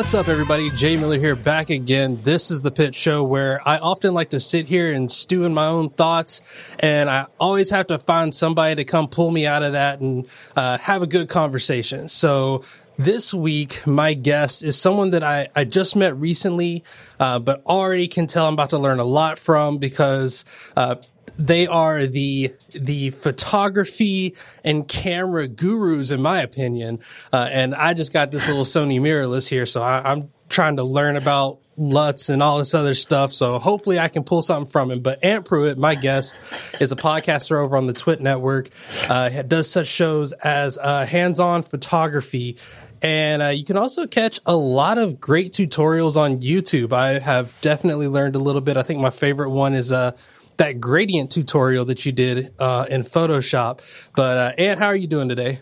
What's up, everybody? Jay Miller here, back again. This is the Pit Show where I often like to sit here and stew in my own thoughts, and I always have to find somebody to come pull me out of that and uh, have a good conversation. So this week, my guest is someone that I, I just met recently, uh, but already can tell I'm about to learn a lot from because uh, they are the the photography and camera gurus, in my opinion. Uh, and I just got this little Sony mirrorless here, so I, I'm trying to learn about LUTs and all this other stuff. So hopefully I can pull something from him. But Ant Pruitt, my guest, is a podcaster over on the Twit Network. Uh, does such shows as uh, Hands On Photography. And uh, you can also catch a lot of great tutorials on YouTube. I have definitely learned a little bit. I think my favorite one is uh, that gradient tutorial that you did uh, in Photoshop. But uh, Ant, how are you doing today?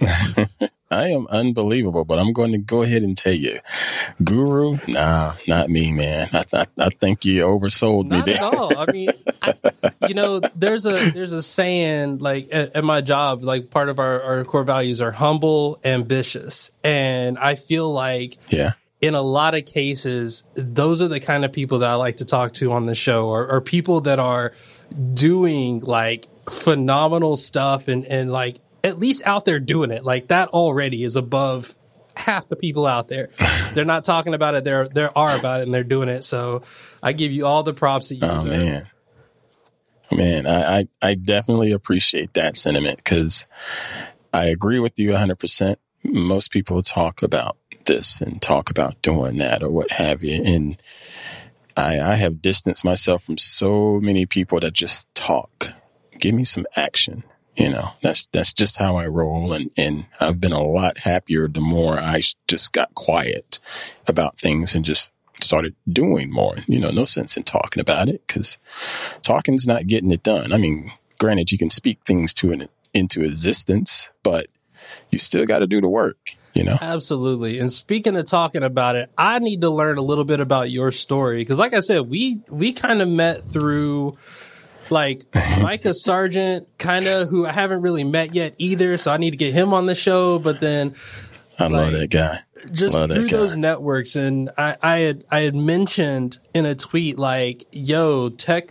I am unbelievable, but I'm going to go ahead and tell you, Guru, nah, not me, man. I th- I think you oversold not me. Not at all. I mean, I, you know, there's a there's a saying like at, at my job, like part of our, our core values are humble, ambitious, and I feel like yeah in a lot of cases, those are the kind of people that I like to talk to on the show or, or people that are doing like phenomenal stuff and, and like at least out there doing it. Like that already is above half the people out there. they're not talking about it. They're, they are about it and they're doing it. So I give you all the props that you oh, deserve. Man. Man, I, I, I definitely appreciate that sentiment because I agree with you 100%. Most people talk about this and talk about doing that or what have you. And I, I have distanced myself from so many people that just talk. Give me some action. You know, that's, that's just how I roll. And, and I've been a lot happier the more I just got quiet about things and just started doing more. You know, no sense in talking about it because talking's not getting it done. I mean, granted, you can speak things to an, into existence, but you still got to do the work you know? Absolutely. And speaking of talking about it i need to learn a little bit about your story. Because like i said we we kind of met through like micah sargent kind of who i haven't really met yet either so i need to get him on the show but then i like, love that guy. just love through those networks and I, I had i had mentioned in a tweet like yo tech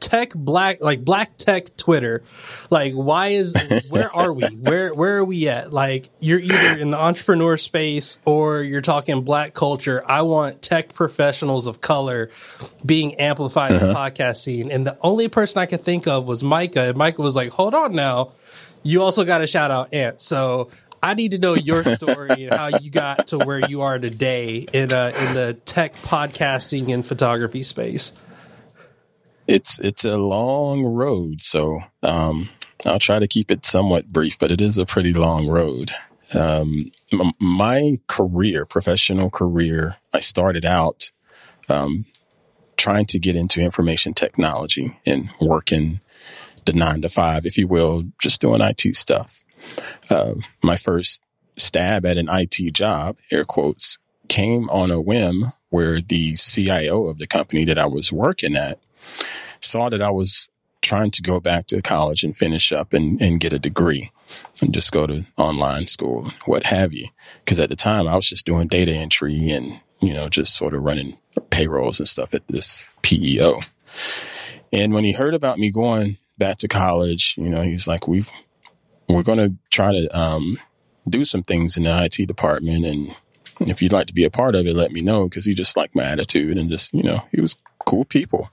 tech black like black tech twitter. Like why is where are we? Where where are we at? Like you're either in the entrepreneur space or you're talking black culture. I want tech professionals of color being amplified uh-huh. in the uh-huh. podcast scene. And the only person i could think of was micah. And micah was like hold on now. You also got to shout out ant. So I need to know your story and how you got to where you are today in uh, in the tech podcasting and photography space it's it's a long road, so um, I'll try to keep it somewhat brief, but it is a pretty long road. Um, my career, professional career, I started out um, trying to get into information technology and working the nine to five, if you will, just doing IT stuff. Uh, my first stab at an IT job, air quotes, came on a whim where the CIO of the company that I was working at saw that I was trying to go back to college and finish up and, and get a degree and just go to online school, what have you. Cause at the time I was just doing data entry and, you know, just sort of running payrolls and stuff at this PEO. And when he heard about me going back to college, you know, he was like, we've, we're going to try to, um, do some things in the IT department. And if you'd like to be a part of it, let me know. Cause he just liked my attitude and just, you know, he was cool people.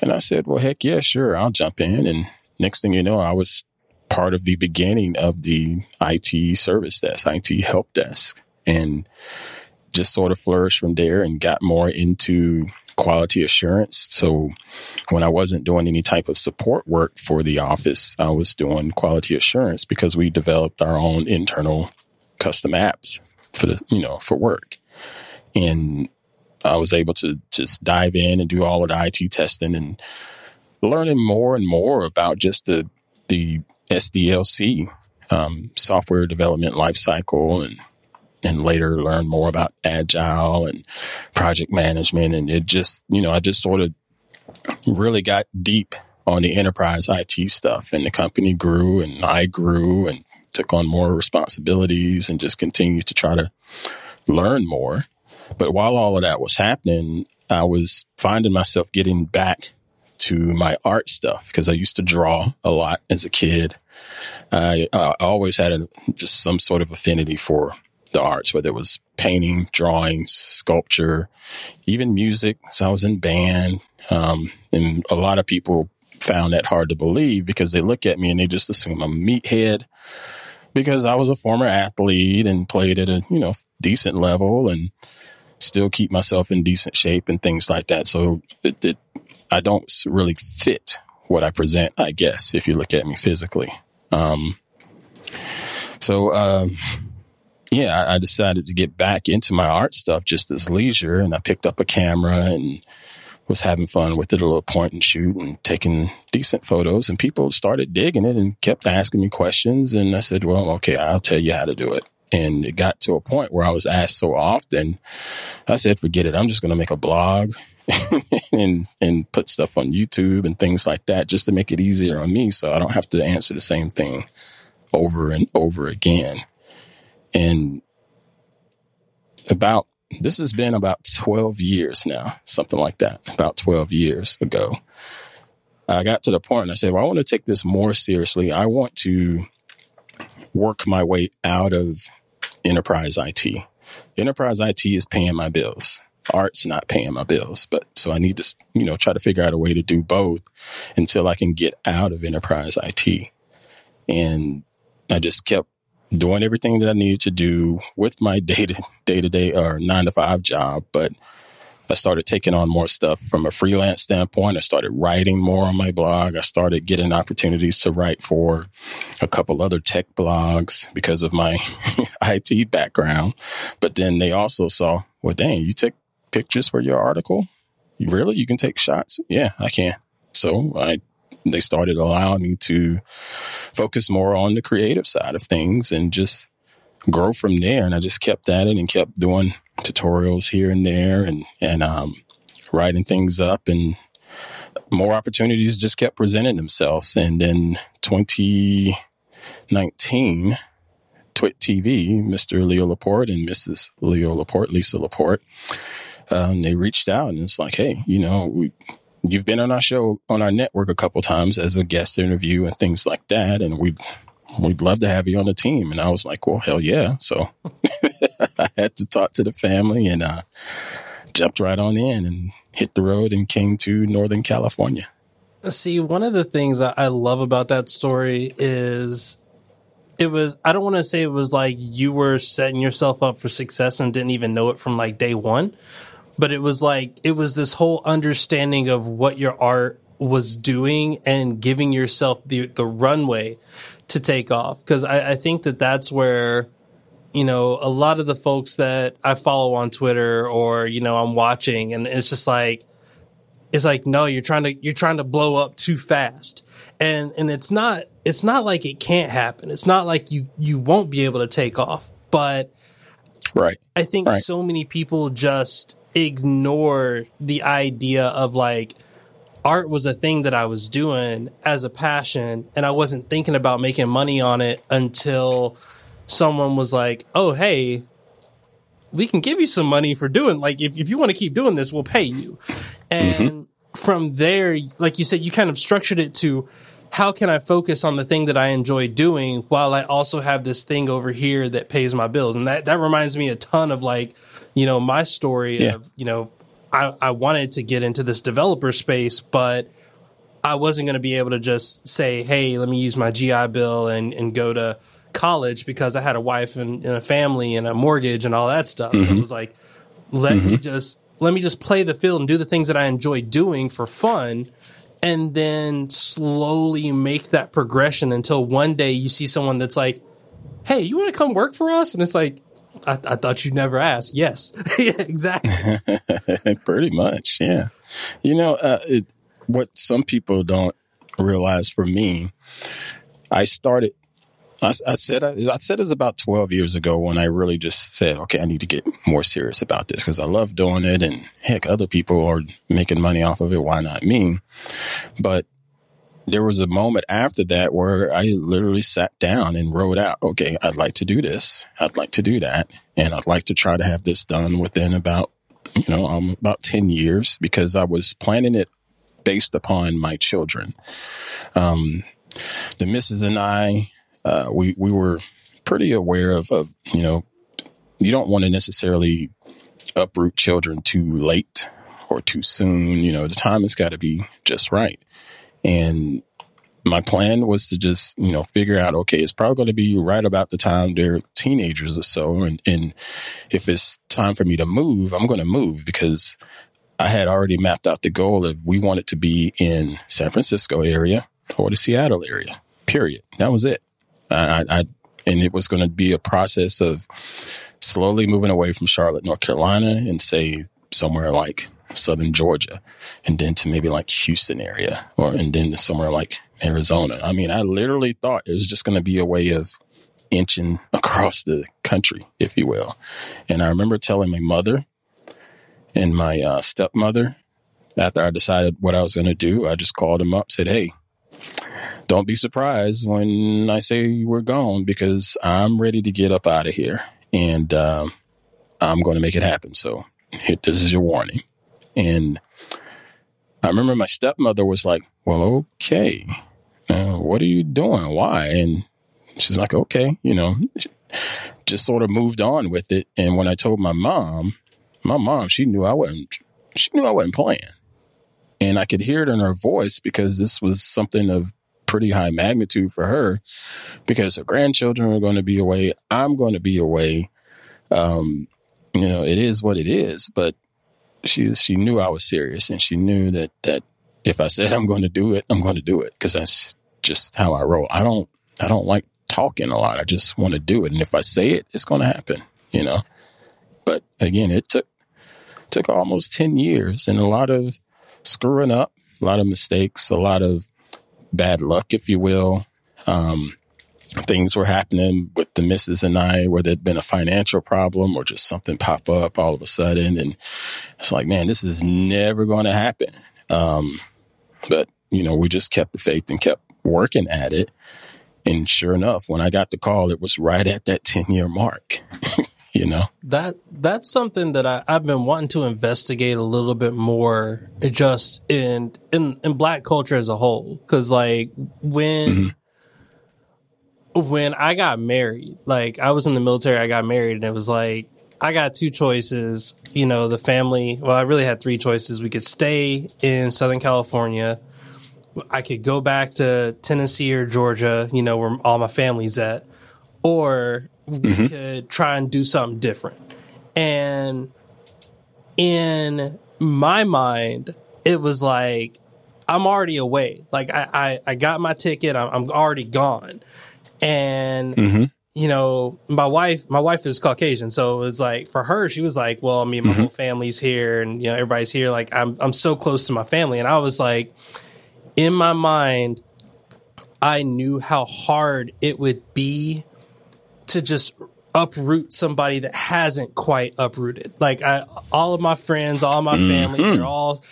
And I said, well, heck yeah, sure. I'll jump in. And next thing you know, I was part of the beginning of the IT service desk, IT help desk and just sort of flourished from there and got more into quality assurance. So when I wasn't doing any type of support work for the office, I was doing quality assurance because we developed our own internal custom apps for the, you know, for work. And I was able to just dive in and do all of the IT testing and learning more and more about just the the SDLC um, software development lifecycle and and later learn more about agile and project management and it just you know I just sort of really got deep on the enterprise IT stuff and the company grew and I grew and took on more responsibilities and just continued to try to learn more. But while all of that was happening, I was finding myself getting back to my art stuff because I used to draw a lot as a kid. I, uh, I always had a, just some sort of affinity for the arts, whether it was painting, drawings, sculpture, even music. So I was in band. Um, and a lot of people found that hard to believe because they look at me and they just assume I'm a meathead because I was a former athlete and played at a, you know, decent level and still keep myself in decent shape and things like that. So it, it, I don't really fit what I present, I guess, if you look at me physically. Um, so, um, yeah, I, I decided to get back into my art stuff just as leisure and I picked up a camera and was having fun with it, a little point and shoot and taking decent photos and people started digging it and kept asking me questions. And I said, well, okay, I'll tell you how to do it. And it got to a point where I was asked so often, I said, forget it. I'm just going to make a blog and, and put stuff on YouTube and things like that just to make it easier on me. So I don't have to answer the same thing over and over again. And about, this has been about 12 years now, something like that, about 12 years ago. I got to the point and I said, well, I want to take this more seriously. I want to work my way out of enterprise IT. Enterprise IT is paying my bills. Art's not paying my bills, but so I need to, you know, try to figure out a way to do both until I can get out of enterprise IT. And I just kept doing everything that I needed to do with my day to day to day or uh, nine to five job, but I started taking on more stuff from a freelance standpoint. I started writing more on my blog. I started getting opportunities to write for a couple other tech blogs because of my IT background. But then they also saw, well, dang, you took pictures for your article? Really? You can take shots? Yeah, I can. So I, they started allowing me to focus more on the creative side of things and just grow from there. And I just kept at it and kept doing tutorials here and there and, and, um, writing things up and more opportunities just kept presenting themselves. And in 2019, Twit TV, Mr. Leo Laporte and Mrs. Leo Laporte, Lisa Laporte, um, they reached out and it's like, Hey, you know, we, you've been on our show on our network a couple times as a guest interview and things like that. And we we'd love to have you on the team. And I was like, well, hell yeah. So I had to talk to the family and uh, jumped right on in and hit the road and came to Northern California. See, one of the things I love about that story is it was, I don't want to say it was like you were setting yourself up for success and didn't even know it from like day one, but it was like, it was this whole understanding of what your art was doing and giving yourself the, the runway to take off. Cause I, I think that that's where, you know, a lot of the folks that I follow on Twitter or, you know, I'm watching and it's just like, it's like, no, you're trying to, you're trying to blow up too fast. And, and it's not, it's not like it can't happen. It's not like you, you won't be able to take off, but right. I think right. so many people just ignore the idea of like, art was a thing that I was doing as a passion and I wasn't thinking about making money on it until someone was like, Oh, hey, we can give you some money for doing like if, if you want to keep doing this, we'll pay you. And mm-hmm. from there, like you said, you kind of structured it to how can I focus on the thing that I enjoy doing while I also have this thing over here that pays my bills? And that, that reminds me a ton of like, you know, my story yeah. of, you know, I, I wanted to get into this developer space, but I wasn't going to be able to just say, Hey, let me use my GI Bill and, and go to college because I had a wife and, and a family and a mortgage and all that stuff. Mm-hmm. So it was like, let mm-hmm. me just, let me just play the field and do the things that I enjoy doing for fun. And then slowly make that progression until one day you see someone that's like, Hey, you want to come work for us? And it's like, I, I thought you'd never ask. Yes. exactly. Pretty much. Yeah. You know, uh, it, what some people don't realize for me, I started, I, said, I, I, said it was about 12 years ago when I really just said, okay, I need to get more serious about this because I love doing it. And heck, other people are making money off of it. Why not me? But there was a moment after that where I literally sat down and wrote out, okay, I'd like to do this. I'd like to do that. And I'd like to try to have this done within about, you know, um, about 10 years because I was planning it based upon my children. Um, the missus and I, uh, we, we were pretty aware of, of, you know, you don't want to necessarily uproot children too late or too soon. You know, the time has got to be just right. And my plan was to just, you know, figure out, okay, it's probably going to be right about the time they're teenagers or so. And, and if it's time for me to move, I'm going to move because I had already mapped out the goal of we wanted to be in San Francisco area or the Seattle area, period. That was it. I, I and it was going to be a process of slowly moving away from Charlotte, North Carolina and say somewhere like southern Georgia and then to maybe like Houston area or and then to somewhere like Arizona. I mean, I literally thought it was just going to be a way of inching across the country, if you will. And I remember telling my mother and my uh, stepmother after I decided what I was going to do, I just called them up, said, Hey, don't be surprised when I say we're gone because I'm ready to get up out of here and um, I'm going to make it happen. So this is your warning. And I remember my stepmother was like, well, okay, uh, what are you doing? Why? And she's like, okay, you know, just sort of moved on with it. And when I told my mom, my mom, she knew I wasn't, she knew I wasn't playing. And I could hear it in her voice because this was something of pretty high magnitude for her because her grandchildren are going to be away. I'm going to be away. Um, you know, it is what it is, but she she knew I was serious, and she knew that that if I said I'm going to do it, I'm going to do it because that's just how I roll. I don't I don't like talking a lot. I just want to do it, and if I say it, it's going to happen. You know. But again, it took took almost ten years and a lot of screwing up, a lot of mistakes, a lot of bad luck, if you will. Um, things were happening with the missus and I, where there'd been a financial problem or just something pop up all of a sudden. And it's like, man, this is never going to happen. Um, but, you know, we just kept the faith and kept working at it. And sure enough, when I got the call, it was right at that 10 year mark. you know that that's something that I, have been wanting to investigate a little bit more just in in, in black culture as a whole because like when mm-hmm when I got married, like I was in the military, I got married, and it was like I got two choices. You know, the family. Well, I really had three choices. We could stay in Southern California. I could go back to Tennessee or Georgia. You know, where all my family's at, or we mm-hmm. could try and do something different. And in my mind, it was like I'm already away. Like I, I, I got my ticket. I'm, I'm already gone and mm-hmm. you know my wife my wife is caucasian so it was like for her she was like well i mean my mm-hmm. whole family's here and you know everybody's here like i'm i'm so close to my family and i was like in my mind i knew how hard it would be to just uproot somebody that hasn't quite uprooted. Like I, all of my friends, all my mm-hmm. family, they're all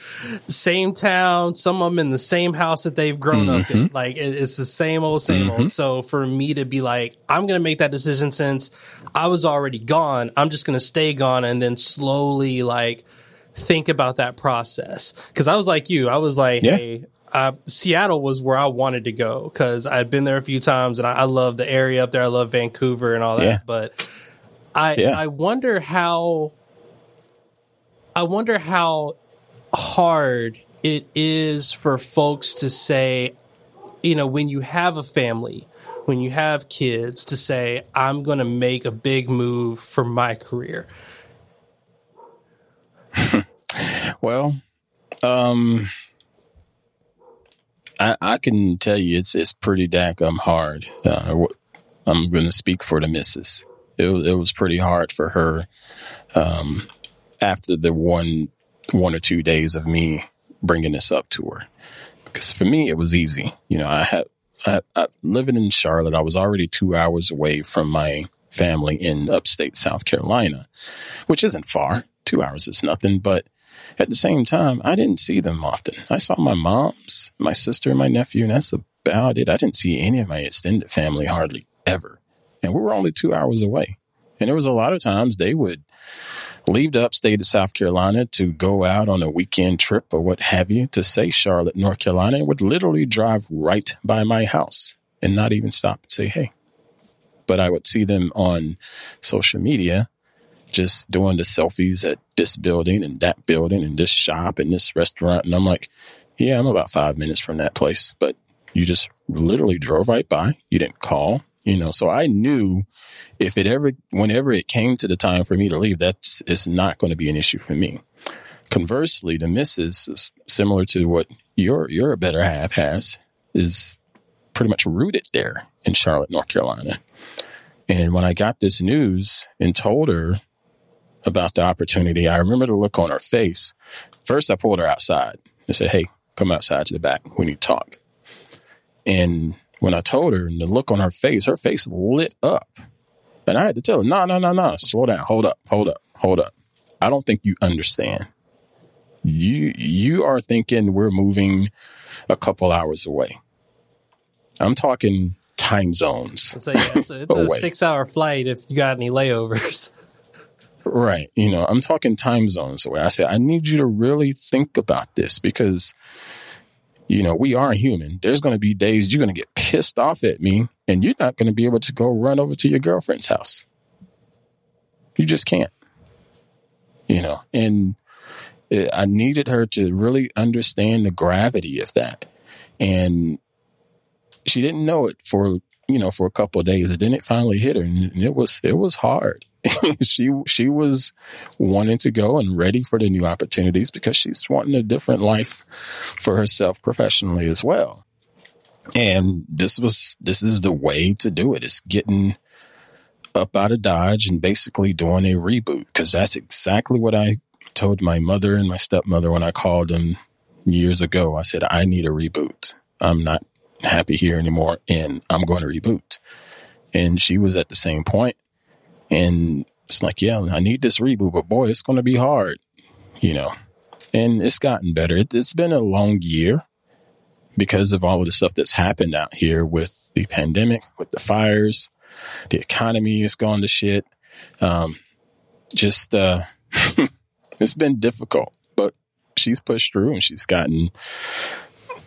same town. Some of them in the same house that they've grown mm-hmm. up in. Mm-hmm. Like it's the same old, same mm-hmm. old. So for me to be like, I'm going to make that decision since I was already gone. I'm just going to stay gone and then slowly like think about that process. Cause I was like you, I was like, yeah. Hey, uh, Seattle was where I wanted to go because I'd been there a few times and I, I, love the area up there. I love Vancouver and all that. Yeah. But I yeah. I wonder how I wonder how hard it is for folks to say, you know, when you have a family, when you have kids, to say, I'm going to make a big move for my career. well, um, I, I can tell you it's it's pretty daggum hard. Uh, I'm going to speak for the missus. It it was pretty hard for her um, after the one one or two days of me bringing this up to her. Because for me, it was easy. You know, I had I, I, living in Charlotte. I was already two hours away from my family in upstate South Carolina, which isn't far. Two hours is nothing, but At the same time, I didn't see them often. I saw my moms, my sister, and my nephew, and that's about it. I didn't see any of my extended family hardly ever. And we were only two hours away. And there was a lot of times they would leave the upstate of South Carolina to go out on a weekend trip or what have you to say Charlotte, North Carolina, and would literally drive right by my house and not even stop and say, hey. But I would see them on social media just doing the selfies at this building and that building and this shop and this restaurant. And I'm like, yeah, I'm about five minutes from that place, but you just literally drove right by. You didn't call, you know, so I knew if it ever, whenever it came to the time for me to leave, that's, it's not going to be an issue for me. Conversely, the missus is similar to what your, your better half has is pretty much rooted there in Charlotte, North Carolina. And when I got this news and told her about the opportunity, I remember the look on her face. First, I pulled her outside and said, Hey, come outside to the back. We need to talk. And when I told her and the look on her face, her face lit up. And I had to tell her, no, no, no, no, slow down. Hold up, hold up, hold up. I don't think you understand. You you are thinking we're moving a couple hours away. I'm talking time zones. It's, a, it's, a, it's a six hour flight if you got any layovers. Right. You know, I'm talking time zones away. I said, I need you to really think about this because you know, we are human. There's going to be days you're going to get pissed off at me and you're not going to be able to go run over to your girlfriend's house. You just can't, you know, and eh, I needed her to really understand the gravity of that. And she didn't know it for, you know, for a couple of days. And then it finally hit her and it was, it was hard. she she was wanting to go and ready for the new opportunities because she's wanting a different life for herself professionally as well. And this was this is the way to do it. It's getting up out of Dodge and basically doing a reboot because that's exactly what I told my mother and my stepmother when I called them years ago. I said I need a reboot. I'm not happy here anymore and I'm going to reboot. And she was at the same point and it's like, yeah, I need this reboot, but boy, it's going to be hard, you know. And it's gotten better. It, has been a long year because of all of the stuff that's happened out here with the pandemic, with the fires, the economy has gone to shit. Um, just, uh, it's been difficult, but she's pushed through and she's gotten,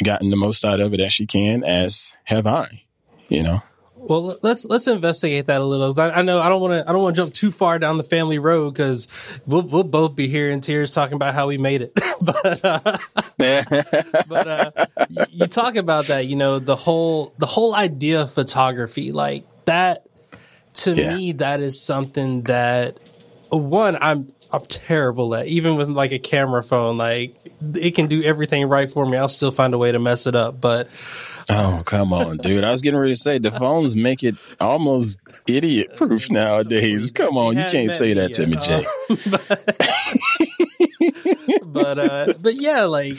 gotten the most out of it as she can, as have I, you know. Well, let's let's investigate that a little. I, I, know I don't want to I don't want to jump too far down the family road because we'll we'll both be here in tears talking about how we made it. but uh, but uh, you, you talk about that, you know, the whole the whole idea of photography, like that. To yeah. me, that is something that one I'm I'm terrible at. Even with like a camera phone, like it can do everything right for me. I'll still find a way to mess it up, but Oh, come on, dude. I was getting ready to say the phones make it almost idiot proof nowadays. Come on, you can't say that to me, Jay. but uh but yeah, like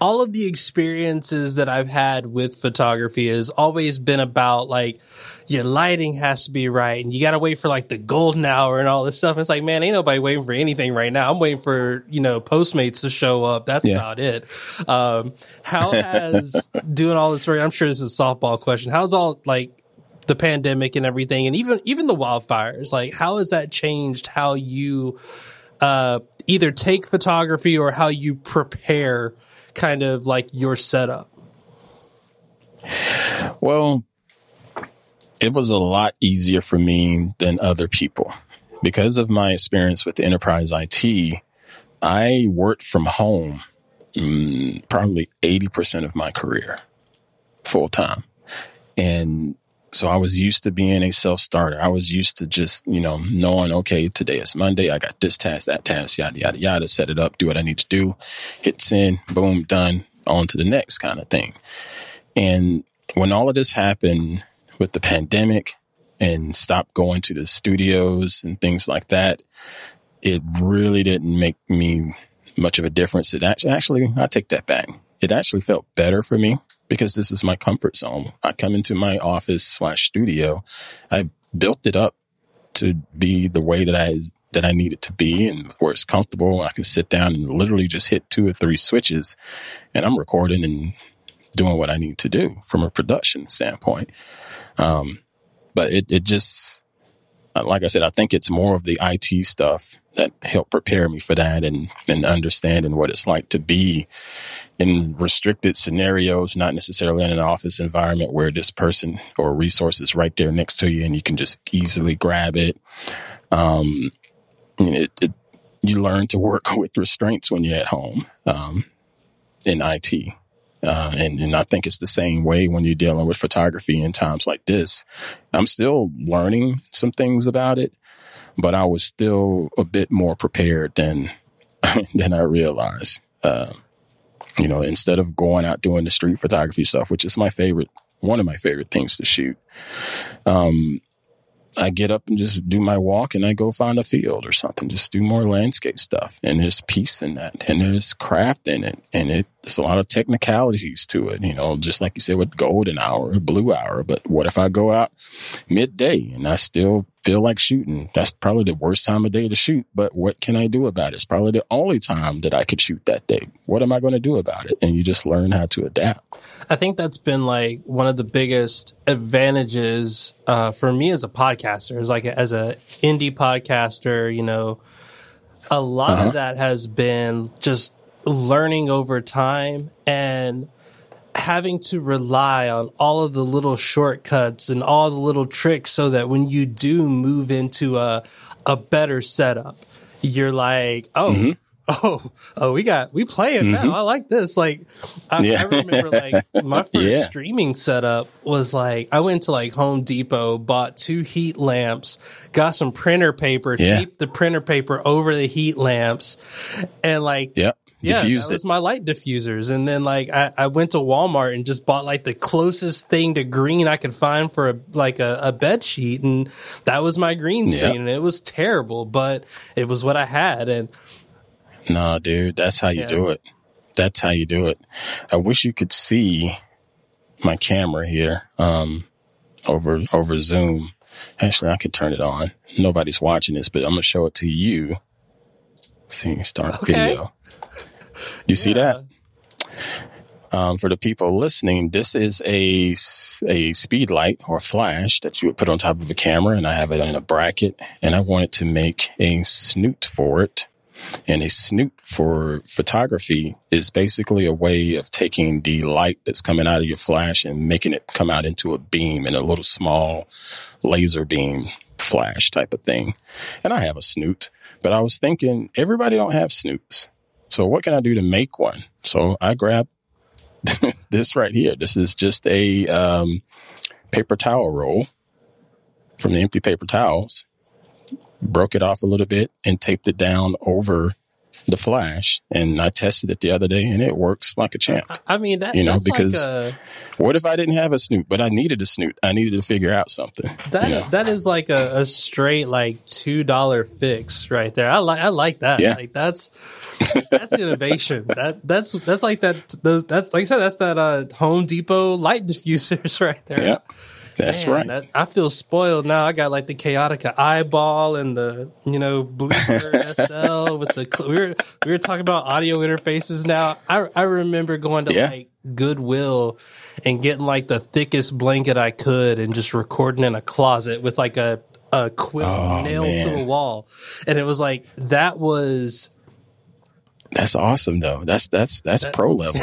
all of the experiences that I've had with photography has always been about like your lighting has to be right and you got to wait for like the golden hour and all this stuff. it's like, man, ain't nobody waiting for anything right now. I'm waiting for, you know, Postmates to show up. That's yeah. about it. Um, how has doing all this work, I'm sure this is a softball question. How's all like the pandemic and everything and even, even the wildfires, like how has that changed how you, uh, either take photography or how you prepare kind of like your setup? Well, it was a lot easier for me than other people. Because of my experience with enterprise IT, I worked from home mm, probably 80% of my career full time. And so I was used to being a self starter. I was used to just, you know, knowing, okay, today is Monday. I got this task, that task, yada, yada, yada, set it up, do what I need to do, hit send, boom, done, on to the next kind of thing. And when all of this happened, with the pandemic and stopped going to the studios and things like that, it really didn't make me much of a difference. It actually, actually, I take that back. It actually felt better for me because this is my comfort zone. I come into my office slash studio. I built it up to be the way that I that I need it to be and where it's comfortable. I can sit down and literally just hit two or three switches and I'm recording and doing what I need to do from a production standpoint. Um, but it, it just, like I said, I think it's more of the IT stuff that helped prepare me for that and, and understanding what it's like to be in restricted scenarios, not necessarily in an office environment where this person or resource is right there next to you and you can just easily grab it. Um, it, it, you learn to work with restraints when you're at home um, in IT. Uh, and, and I think it's the same way when you're dealing with photography in times like this. I'm still learning some things about it, but I was still a bit more prepared than than I realized. Uh, you know, instead of going out doing the street photography stuff, which is my favorite, one of my favorite things to shoot, um, I get up and just do my walk and I go find a field or something, just do more landscape stuff. And there's peace in that and there's craft in it. And it, there's a lot of technicalities to it, you know, just like you said with golden hour blue hour. But what if I go out midday and I still feel like shooting? That's probably the worst time of day to shoot. But what can I do about it? It's probably the only time that I could shoot that day. What am I going to do about it? And you just learn how to adapt. I think that's been like one of the biggest advantages uh, for me as a podcaster, as like a, as a indie podcaster. You know, a lot uh-huh. of that has been just learning over time and having to rely on all of the little shortcuts and all the little tricks so that when you do move into a a better setup, you're like, oh, mm-hmm oh, oh, we got, we playing mm-hmm. now. I like this. Like, I, yeah. I remember like my first yeah. streaming setup was like, I went to like Home Depot, bought two heat lamps, got some printer paper, yeah. taped the printer paper over the heat lamps and like, yep. Yeah, Diffused that was it. my light diffusers. And then like I, I, went to Walmart and just bought like the closest thing to green I could find for a like a, a bed sheet and that was my green screen yep. and it was terrible, but it was what I had. And no, dude, that's how you yeah. do it. That's how you do it. I wish you could see my camera here, um, over, over Zoom. Actually, I could turn it on. Nobody's watching this, but I'm going to show it to you. See, start okay. video. You yeah. see that? Um, for the people listening, this is a, a speed light or flash that you would put on top of a camera and I have it in a bracket and I wanted to make a snoot for it and a snoot for photography is basically a way of taking the light that's coming out of your flash and making it come out into a beam in a little small laser beam flash type of thing. And I have a snoot, but I was thinking everybody don't have snoots. So what can I do to make one? So I grabbed this right here. This is just a um, paper towel roll from the empty paper towels broke it off a little bit and taped it down over the flash and I tested it the other day and it works like a champ. I mean, that, you know, because like a, what if I didn't have a snoot, but I needed a snoot? I needed to figure out something. That, you know? that is like a, a straight, like $2 fix right there. I like, I like that. Yeah. Like that's, that's innovation. that that's that's like that. Those that's like I said. That's that uh, Home Depot light diffusers right there. Yeah. That's Man, right. That, I feel spoiled now. I got like the Kaotica eyeball and the you know Bluebird SL with the we were we were talking about audio interfaces now. I I remember going to yeah. like Goodwill and getting like the thickest blanket I could and just recording in a closet with like a a quill oh, nailed man. to the wall, and it was like that was that's awesome though. That's that's that's that, pro level.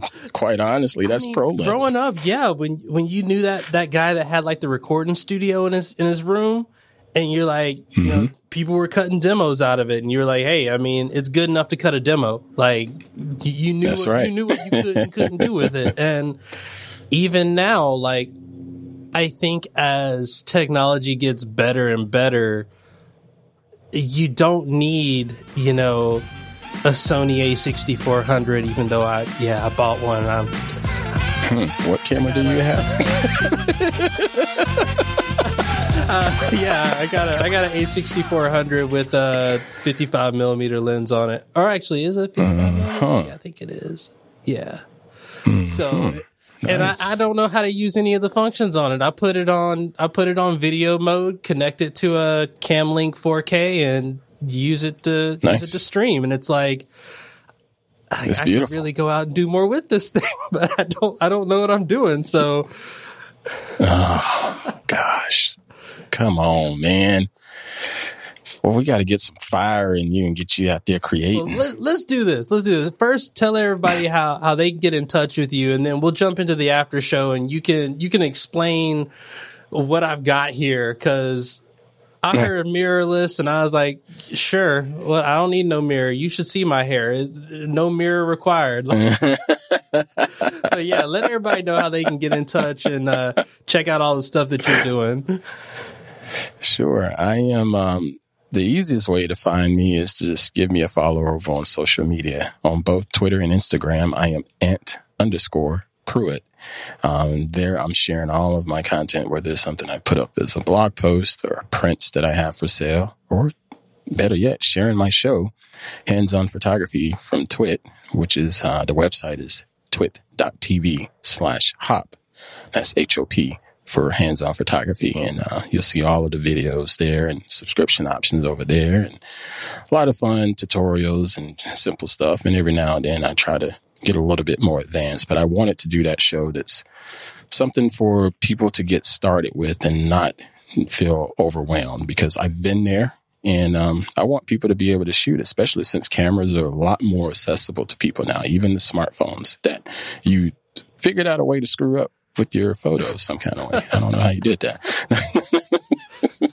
Quite honestly, that's I mean, pro level. Growing up, yeah, when when you knew that that guy that had like the recording studio in his in his room and you're like, mm-hmm. you know, mm-hmm. people were cutting demos out of it and you're like, "Hey, I mean, it's good enough to cut a demo." Like you, you knew what, right. you knew what you could and couldn't do with it. And even now like I think as technology gets better and better, you don't need, you know, a Sony A6400, even though I, yeah, I bought one. I'm, hmm, what camera do you have? uh, yeah, I got a I got an A6400 with a 55 millimeter lens on it. Or actually, is it? Uh-huh. Yeah, I think it is. Yeah. Mm-hmm. So and I, I, don't know how to use any of the functions on it. I put it on I put it on video mode, connect it to a Camlink 4K, and use it to nice. use it to stream. And it's like I, I could really go out and do more with this thing, but I don't I don't know what I'm doing. So, oh gosh, come on, man. Well, we got to get some fire in you and get you out there creating. Well, let, us do this. Let's do this. First, tell everybody how, how they can get in touch with you, and then we'll jump into the after show, and you can you can explain what I've got here because I heard mirrorless, and I was like, sure. Well, I don't need no mirror. You should see my hair. No mirror required. but yeah, let everybody know how they can get in touch and uh, check out all the stuff that you're doing. Sure. I am um, the easiest way to find me is to just give me a follow over on social media. On both Twitter and Instagram, I am ant underscore Pruitt. Um, there, I'm sharing all of my content, whether it's something I put up as a blog post or prints that I have for sale, or better yet, sharing my show, Hands On Photography from Twit, which is uh, the website is twit.tv slash hop. That's H O P for hands-on photography and uh, you'll see all of the videos there and subscription options over there and a lot of fun tutorials and simple stuff and every now and then i try to get a little bit more advanced but i wanted to do that show that's something for people to get started with and not feel overwhelmed because i've been there and um, I want people to be able to shoot, especially since cameras are a lot more accessible to people now, even the smartphones that you figured out a way to screw up with your photos some kind of way. I don't know how you did that.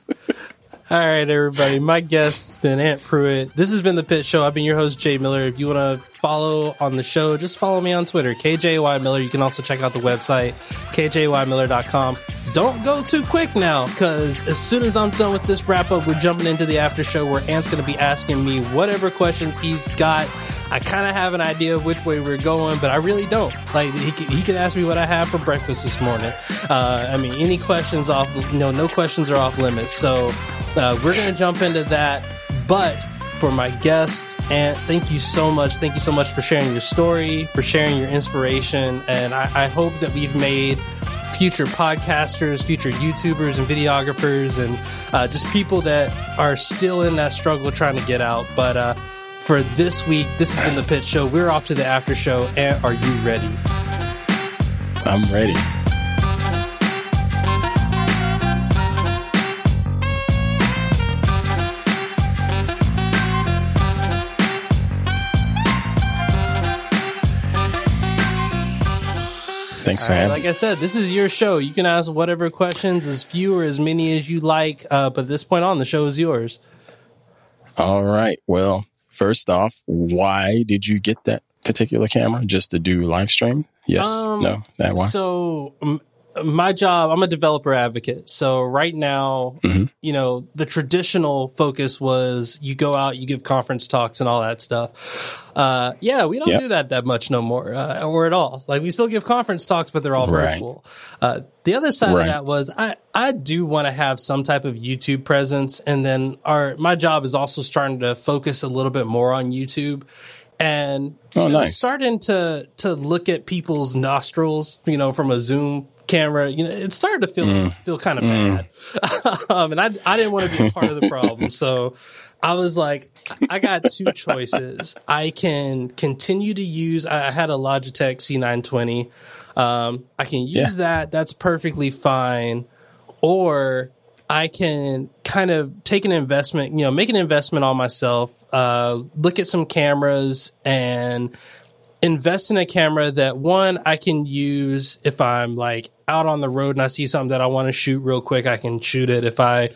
All right, everybody. My guest's been Ant Pruitt. This has been the Pit Show. I've been your host, Jay Miller. If you want to follow on the show, just follow me on Twitter, KJay Miller. You can also check out the website, kjaymiller.com. Don't go too quick now, because as soon as I'm done with this wrap up, we're jumping into the after show where Ant's going to be asking me whatever questions he's got. I kind of have an idea of which way we're going, but I really don't. Like, he, he can ask me what I have for breakfast this morning. Uh, I mean, any questions off, you know, no questions are off limits. So, uh, we're going to jump into that. But for my guest, Ant thank you so much. Thank you so much for sharing your story, for sharing your inspiration. And I, I hope that we've made future podcasters, future YouTubers and videographers, and uh, just people that are still in that struggle trying to get out. But uh, for this week, this has been the Pit Show. We're off to the after show. And are you ready? I'm ready. Thanks for having Like I said, this is your show. You can ask whatever questions, as few or as many as you like. Uh, but at this point on, the show is yours. All right. Well, first off, why did you get that particular camera? Just to do live stream? Yes. Um, no. That why? So um, my job, I'm a developer advocate. So right now, mm-hmm. you know, the traditional focus was you go out, you give conference talks and all that stuff. Uh, yeah, we don't yep. do that that much no more, uh, or at all. Like we still give conference talks, but they're all right. virtual. Uh, the other side right. of that was I, I do want to have some type of YouTube presence. And then our, my job is also starting to focus a little bit more on YouTube and oh, nice. starting to to look at people's nostrils, you know, from a Zoom camera, you know, it started to feel mm. feel kind of mm. bad. um, and I I didn't want to be a part of the problem, so I was like, I got two choices. I can continue to use. I had a Logitech C920. Um, I can use yeah. that. That's perfectly fine. Or I can kind of take an investment, you know, make an investment on myself, uh, look at some cameras and invest in a camera that one I can use if I'm like out on the road and I see something that I want to shoot real quick, I can shoot it. If I,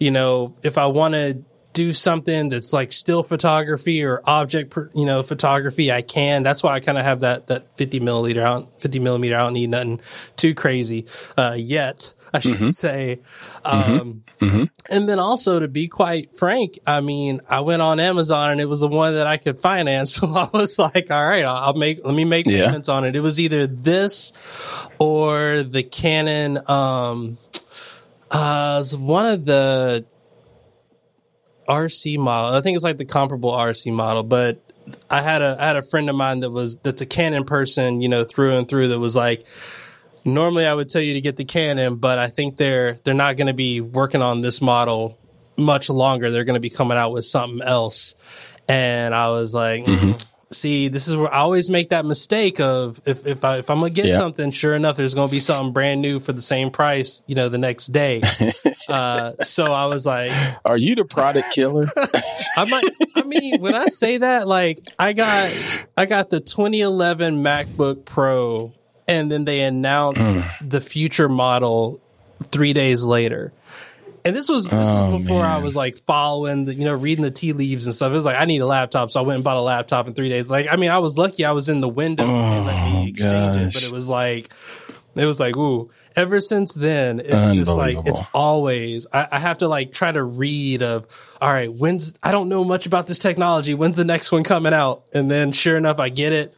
you know, if I want to do something that's like still photography or object, you know, photography, I can. That's why I kind of have that, that 50 milliliter out, 50 millimeter. I don't need nothing too crazy, uh, yet. I should mm-hmm. say. Mm-hmm. Um, mm-hmm. and then also to be quite frank, I mean, I went on Amazon and it was the one that I could finance. So I was like, all right, I'll make, let me make yeah. payments on it. It was either this or the Canon, um, uh, one of the RC model. I think it's like the comparable RC model, but I had a I had a friend of mine that was that's a Canon person, you know, through and through. That was like, normally I would tell you to get the Canon, but I think they're they're not going to be working on this model much longer. They're going to be coming out with something else. And I was like, mm-hmm. see, this is where I always make that mistake of if if I if I'm gonna get yeah. something, sure enough, there's gonna be something brand new for the same price, you know, the next day. uh, so I was like, "Are you the product killer?" I might. I mean, when I say that, like, I got I got the 2011 MacBook Pro, and then they announced mm. the future model three days later. And this was, this oh, was before man. I was like following, the, you know, reading the tea leaves and stuff. It was like I need a laptop, so I went and bought a laptop in three days. Like, I mean, I was lucky I was in the window oh, and let me exchange gosh. it, but it was like, it was like, ooh. Ever since then, it's just like it's always. I, I have to like try to read of. All right, when's I don't know much about this technology. When's the next one coming out? And then, sure enough, I get it.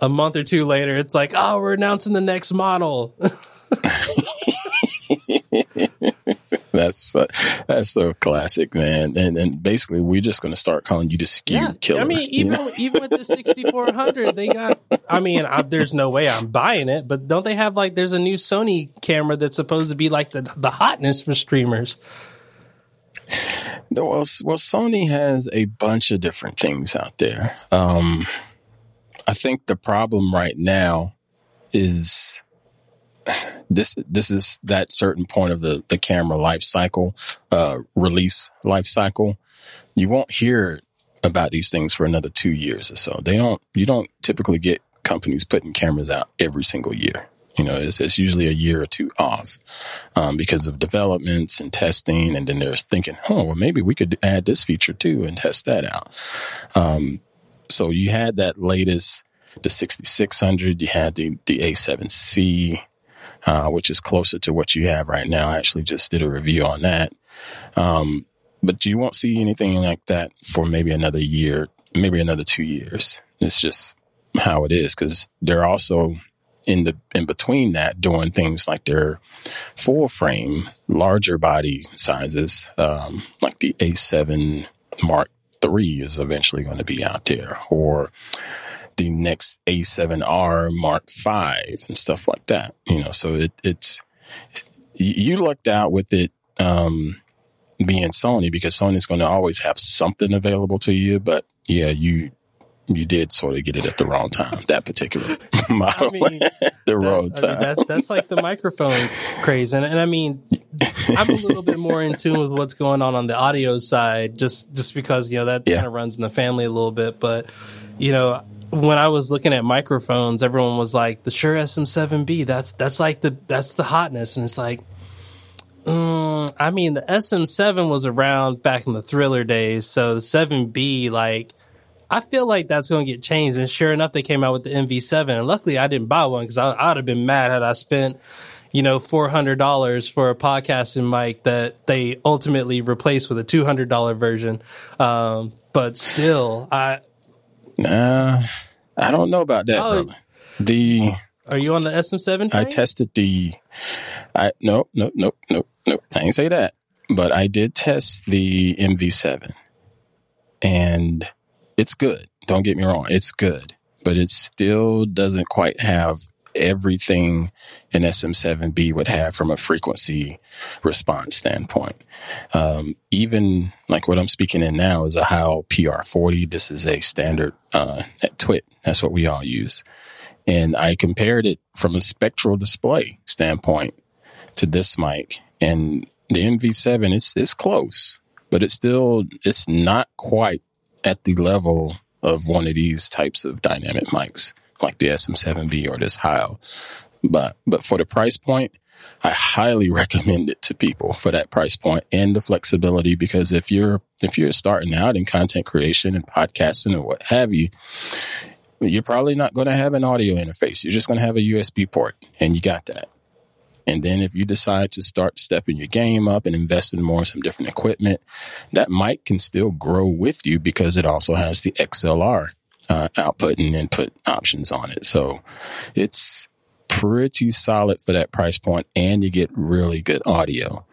A month or two later, it's like, oh, we're announcing the next model. that's uh, that's so classic, man. And and basically, we're just going to start calling you the SKU yeah, killer. I mean, even even with the 6400, they got. I mean, I, there's no way I'm buying it, but don't they have like? There's a new Sony camera that's supposed to be like the the hotness for streamers. Well, well, Sony has a bunch of different things out there. Um, I think the problem right now is this this is that certain point of the the camera life cycle, uh, release life cycle. You won't hear about these things for another two years or so. They don't. You don't typically get companies putting cameras out every single year. You know, it's, it's usually a year or two off um, because of developments and testing, and then there's thinking, oh, well, maybe we could add this feature too and test that out. Um, so you had that latest, the 6600, you had the the A7C, uh, which is closer to what you have right now. I actually just did a review on that. Um, but you won't see anything like that for maybe another year, maybe another two years. It's just how it is because they're also in the in between that doing things like their full frame, larger body sizes, um, like the A7 Mark III is eventually going to be out there, or the next A7R Mark V and stuff like that. You know, so it, it's you lucked out with it um, being Sony because Sony's going to always have something available to you. But yeah, you you did sort of get it at the wrong time. That particular model, I mean, the wrong time. I mean, that's, that's like the microphone craze, and, and I mean, I'm a little bit more in tune with what's going on on the audio side, just just because you know that yeah. kind of runs in the family a little bit. But you know, when I was looking at microphones, everyone was like, "The Shure SM7B, that's that's like the that's the hotness," and it's like, mm, I mean, the SM7 was around back in the Thriller days, so the 7B, like, I feel like that's going to get changed. And sure enough, they came out with the MV7, and luckily, I didn't buy one because I, I'd have been mad had I spent. You know, four hundred dollars for a podcasting mic that they ultimately replaced with a two hundred dollar version. Um, but still, I Nah, I don't know about that, oh, brother. The are you on the SM7? Train? I tested the. I no no no no no. I didn't say that, but I did test the MV7, and it's good. Don't get me wrong, it's good, but it still doesn't quite have everything an SM7B would have from a frequency response standpoint. Um, even like what I'm speaking in now is a Heil PR40. This is a standard uh, at TWiT. That's what we all use. And I compared it from a spectral display standpoint to this mic. And the MV7, it's, it's close, but it's still, it's not quite at the level of one of these types of dynamic mics like the SM7B or this Heil. But, but for the price point, I highly recommend it to people for that price point and the flexibility because if you're, if you're starting out in content creation and podcasting or what have you, you're probably not going to have an audio interface. You're just going to have a USB port and you got that. And then if you decide to start stepping your game up and invest in more some different equipment, that mic can still grow with you because it also has the XLR uh, output and input options on it. So it's pretty solid for that price point and you get really good audio.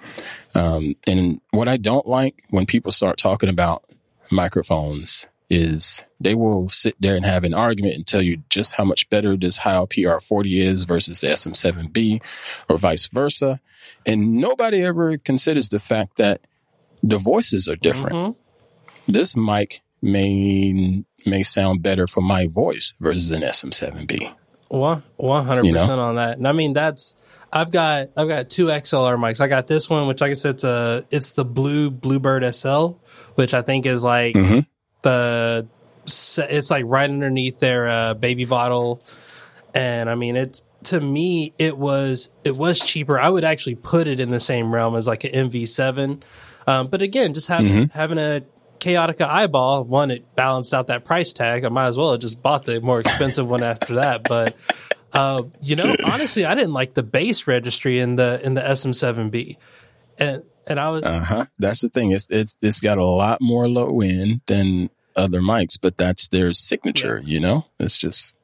Um, and what I don't like when people start talking about microphones is they will sit there and have an argument and tell you just how much better this Heil PR40 is versus the SM7B or vice versa. And nobody ever considers the fact that the voices are different. Mm-hmm. This mic may may sound better for my voice versus an SM7B. One one hundred percent on that. And I mean that's I've got I've got two XLR mics. I got this one, which like I said, it's a it's the blue Bluebird SL, which I think is like mm-hmm. The it's like right underneath their uh, baby bottle, and I mean it's to me it was it was cheaper. I would actually put it in the same realm as like an MV7, um, but again, just having mm-hmm. having a Kaotica eyeball, one it balanced out that price tag. I might as well have just bought the more expensive one after that, but. Uh, you know, honestly, I didn't like the bass registry in the in the SM7B, and and I was uh huh. That's the thing. It's it's it's got a lot more low end than other mics, but that's their signature. Yeah. You know, it's just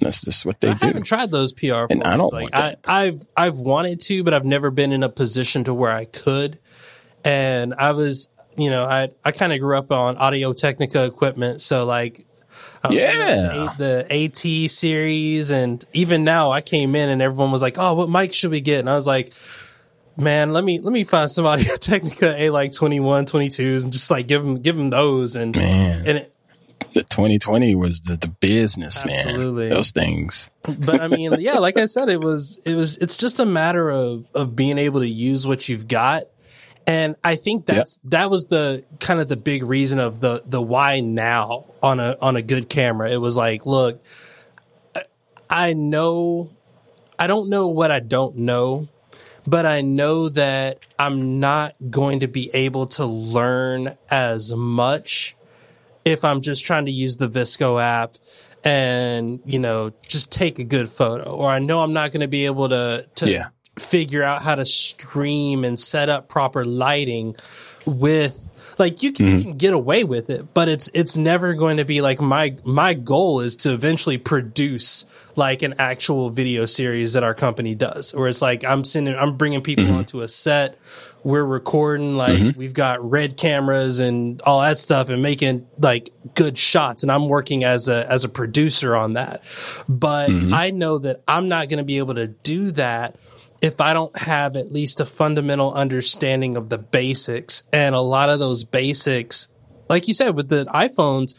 that's just what they I do. I haven't tried those PR, and I don't like. I, I've I've wanted to, but I've never been in a position to where I could. And I was, you know, I I kind of grew up on Audio Technica equipment, so like yeah. The, the, AT series. And even now I came in and everyone was like, Oh, what mic should we get? And I was like, man, let me, let me find some Audio Technica A like 21, 22s and just like give them, give them those. And, man. and it, the 2020 was the, the business, man. Absolutely. man. Those things. but I mean, yeah, like I said, it was, it was, it's just a matter of, of being able to use what you've got and I think that's yep. that was the kind of the big reason of the the why now on a on a good camera. It was like, look, I know I don't know what I don't know, but I know that I'm not going to be able to learn as much if I'm just trying to use the VSCO app and you know just take a good photo. Or I know I'm not going to be able to to yeah. figure out how to stream and set up proper lighting with like you can, mm-hmm. you can, get away with it but it's it's never going to be like my my goal is to eventually produce like an actual video series that our company does where it's like i'm sending i'm bringing people mm-hmm. onto a set we're recording like mm-hmm. we've got red cameras and all that stuff and making like good shots and i'm working as a as a producer on that but mm-hmm. i know that i'm not going to be able to do that if I don't have at least a fundamental understanding of the basics and a lot of those basics, like you said, with the iPhones,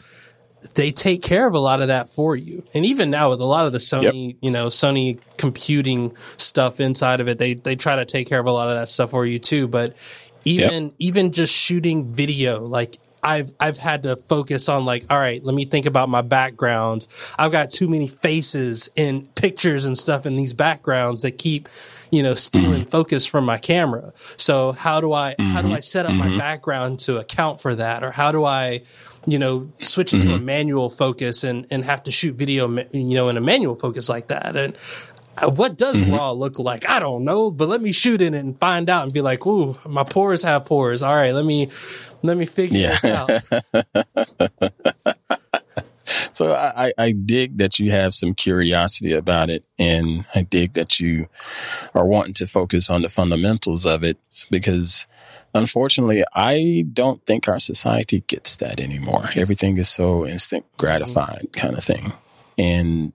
they take care of a lot of that for you. And even now with a lot of the Sony, yep. you know, Sony computing stuff inside of it, they, they try to take care of a lot of that stuff for you too. But even, yep. even just shooting video, like I've I've had to focus on like, all right, let me think about my backgrounds. I've got too many faces and pictures and stuff in these backgrounds that keep you know, stealing mm-hmm. focus from my camera. So how do I, mm-hmm. how do I set up mm-hmm. my background to account for that? Or how do I, you know, switch into a mm-hmm. manual focus and, and have to shoot video, you know, in a manual focus like that? And uh, what does mm-hmm. raw look like? I don't know, but let me shoot in it and find out and be like, ooh, my pores have pores. All right, let me, let me figure yeah. this out. So I, I dig that you have some curiosity about it. And I dig that you are wanting to focus on the fundamentals of it because unfortunately, I don't think our society gets that anymore. Everything is so instant gratified mm-hmm. kind of thing. And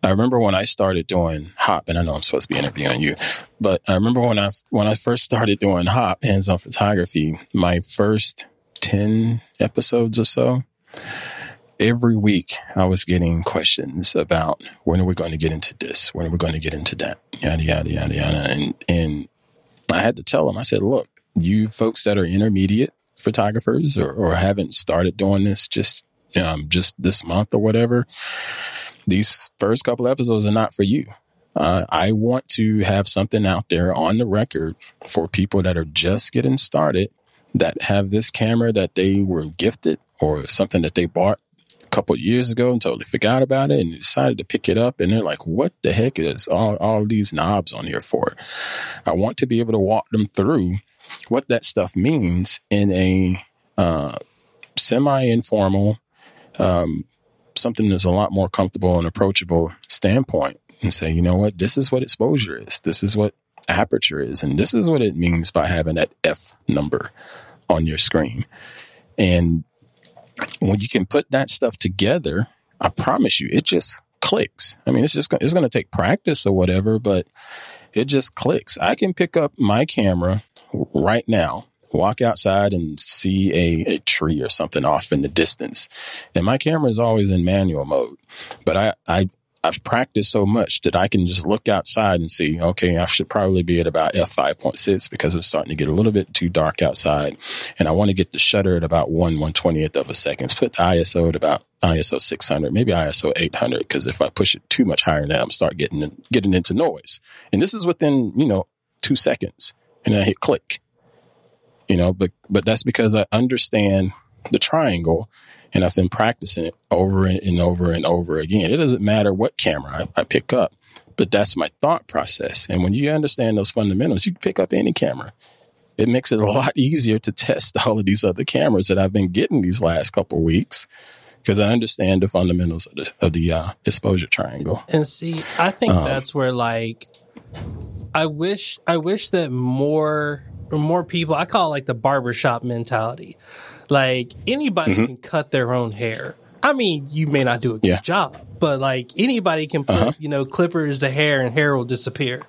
I remember when I started doing hop, and I know I'm supposed to be interviewing you, but I remember when I when I first started doing hop, hands-on photography, my first ten episodes or so, every week I was getting questions about when are we going to get into this? When are we going to get into that? Yada, yada, yada, yada. And, and I had to tell them, I said, look, you folks that are intermediate photographers or, or haven't started doing this just, um, just this month or whatever, these first couple episodes are not for you. Uh, I want to have something out there on the record for people that are just getting started that have this camera that they were gifted or something that they bought couple years ago and totally forgot about it and decided to pick it up and they're like, what the heck is all, all these knobs on here for? I want to be able to walk them through what that stuff means in a uh, semi informal, um, something that's a lot more comfortable and approachable standpoint and say, you know what, this is what exposure is. This is what aperture is. And this is what it means by having that F number on your screen. And when you can put that stuff together, I promise you, it just clicks. I mean, it's just it's going to take practice or whatever, but it just clicks. I can pick up my camera right now, walk outside and see a, a tree or something off in the distance, and my camera is always in manual mode. But I I I've practiced so much that I can just look outside and see, okay, I should probably be at about f5.6 because it's starting to get a little bit too dark outside. And I want to get the shutter at about one, 120th of a second. Put the ISO at about ISO 600, maybe ISO 800. Because if I push it too much higher now, I'm start getting, getting into noise. And this is within, you know, two seconds. And I hit click, you know, but, but that's because I understand the triangle and I've been practicing it over and over and over again. It doesn't matter what camera I, I pick up, but that's my thought process. And when you understand those fundamentals, you can pick up any camera. It makes it a lot easier to test all of these other cameras that I've been getting these last couple weeks because I understand the fundamentals of the, of the uh, exposure triangle. And see, I think um, that's where like I wish I wish that more more people I call it like the barbershop mentality. Like anybody mm-hmm. can cut their own hair. I mean, you may not do a good yeah. job, but like anybody can put, uh-huh. you know, clippers to hair and hair will disappear.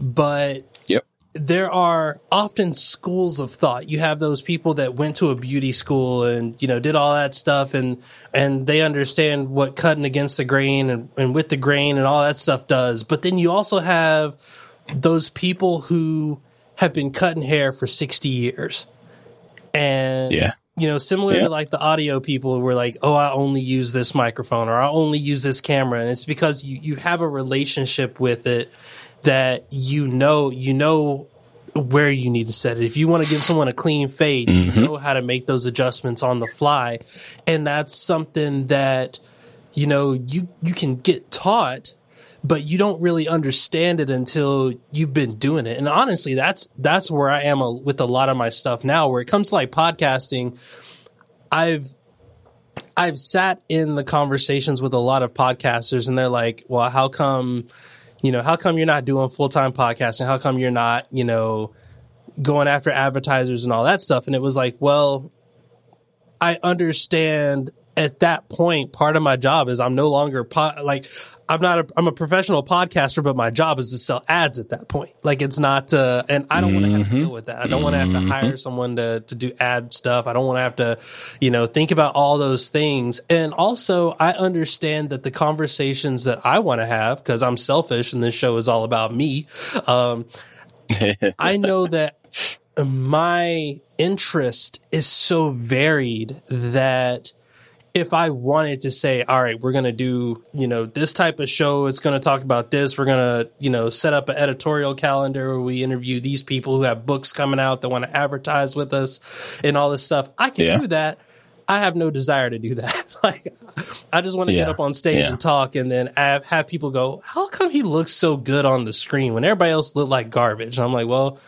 But yep. there are often schools of thought. You have those people that went to a beauty school and, you know, did all that stuff and, and they understand what cutting against the grain and, and with the grain and all that stuff does. But then you also have those people who have been cutting hair for 60 years. And yeah you know, similar yeah. to like the audio people were like, oh, I only use this microphone or I only use this camera. And it's because you, you have a relationship with it that you know, you know where you need to set it. If you want to give someone a clean fade, mm-hmm. you know how to make those adjustments on the fly. And that's something that, you know, you, you can get taught but you don't really understand it until you've been doing it. And honestly, that's that's where I am a, with a lot of my stuff now. Where it comes to like podcasting, I've I've sat in the conversations with a lot of podcasters, and they're like, "Well, how come, you know, how come you're not doing full time podcasting? How come you're not, you know, going after advertisers and all that stuff?" And it was like, well, I understand at that point, part of my job is I'm no longer po- like I'm not a I'm a professional podcaster, but my job is to sell ads at that point. Like it's not, uh, and I don't want to have to mm-hmm. deal with that. I don't want to have to hire mm-hmm. someone to to do ad stuff. I don't want to have to, you know, think about all those things. And also, I understand that the conversations that I want to have because I'm selfish and this show is all about me. Um, I know that my interest is so varied that if I wanted to say, all right, we're going to do, you know, this type of show, it's going to talk about this. We're going to, you know, set up an editorial calendar where we interview these people who have books coming out that want to advertise with us and all this stuff. I can yeah. do that. I have no desire to do that. like, I just want to yeah. get up on stage yeah. and talk and then have, have people go, how come he looks so good on the screen when everybody else looked like garbage? And I'm like, well,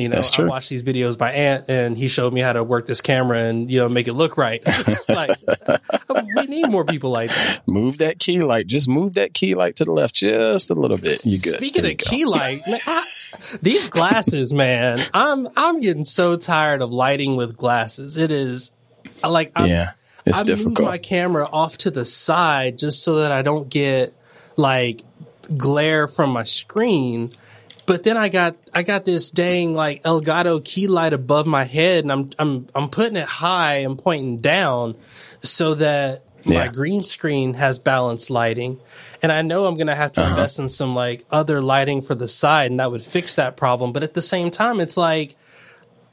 you know, I watched these videos by Ant, and he showed me how to work this camera and you know make it look right. like uh, we need more people like that. Move that key light. Just move that key light to the left just a little bit. You good? Speaking of key light, man, I, these glasses, man, I'm I'm getting so tired of lighting with glasses. It is like I'm, yeah, it's I difficult. move my camera off to the side just so that I don't get like glare from my screen but then I got I got this dang like Elgato key light above my head, and I'm I'm I'm putting it high and pointing down so that yeah. my green screen has balanced lighting. And I know I'm going to have to uh-huh. invest in some like other lighting for the side, and that would fix that problem. But at the same time, it's like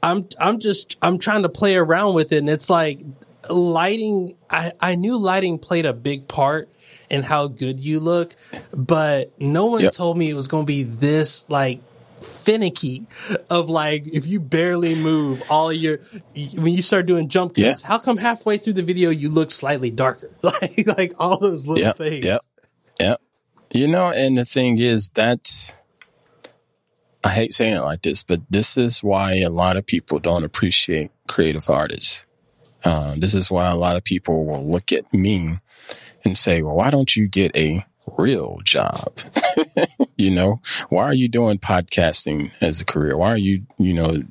I'm I'm just I'm trying to play around with it, and it's like lighting. I I knew lighting played a big part and how good you look, but no one yep. told me it was going to be this like finicky of like if you barely move all your when you start doing jump cuts yeah. how come halfway through the video you look slightly darker like like all those little yep, things yep yep you know and the thing is that i hate saying it like this but this is why a lot of people don't appreciate creative artists um, this is why a lot of people will look at me and say, well, why don't you get a real job? you know, why are you doing podcasting as a career? Why are you, you know,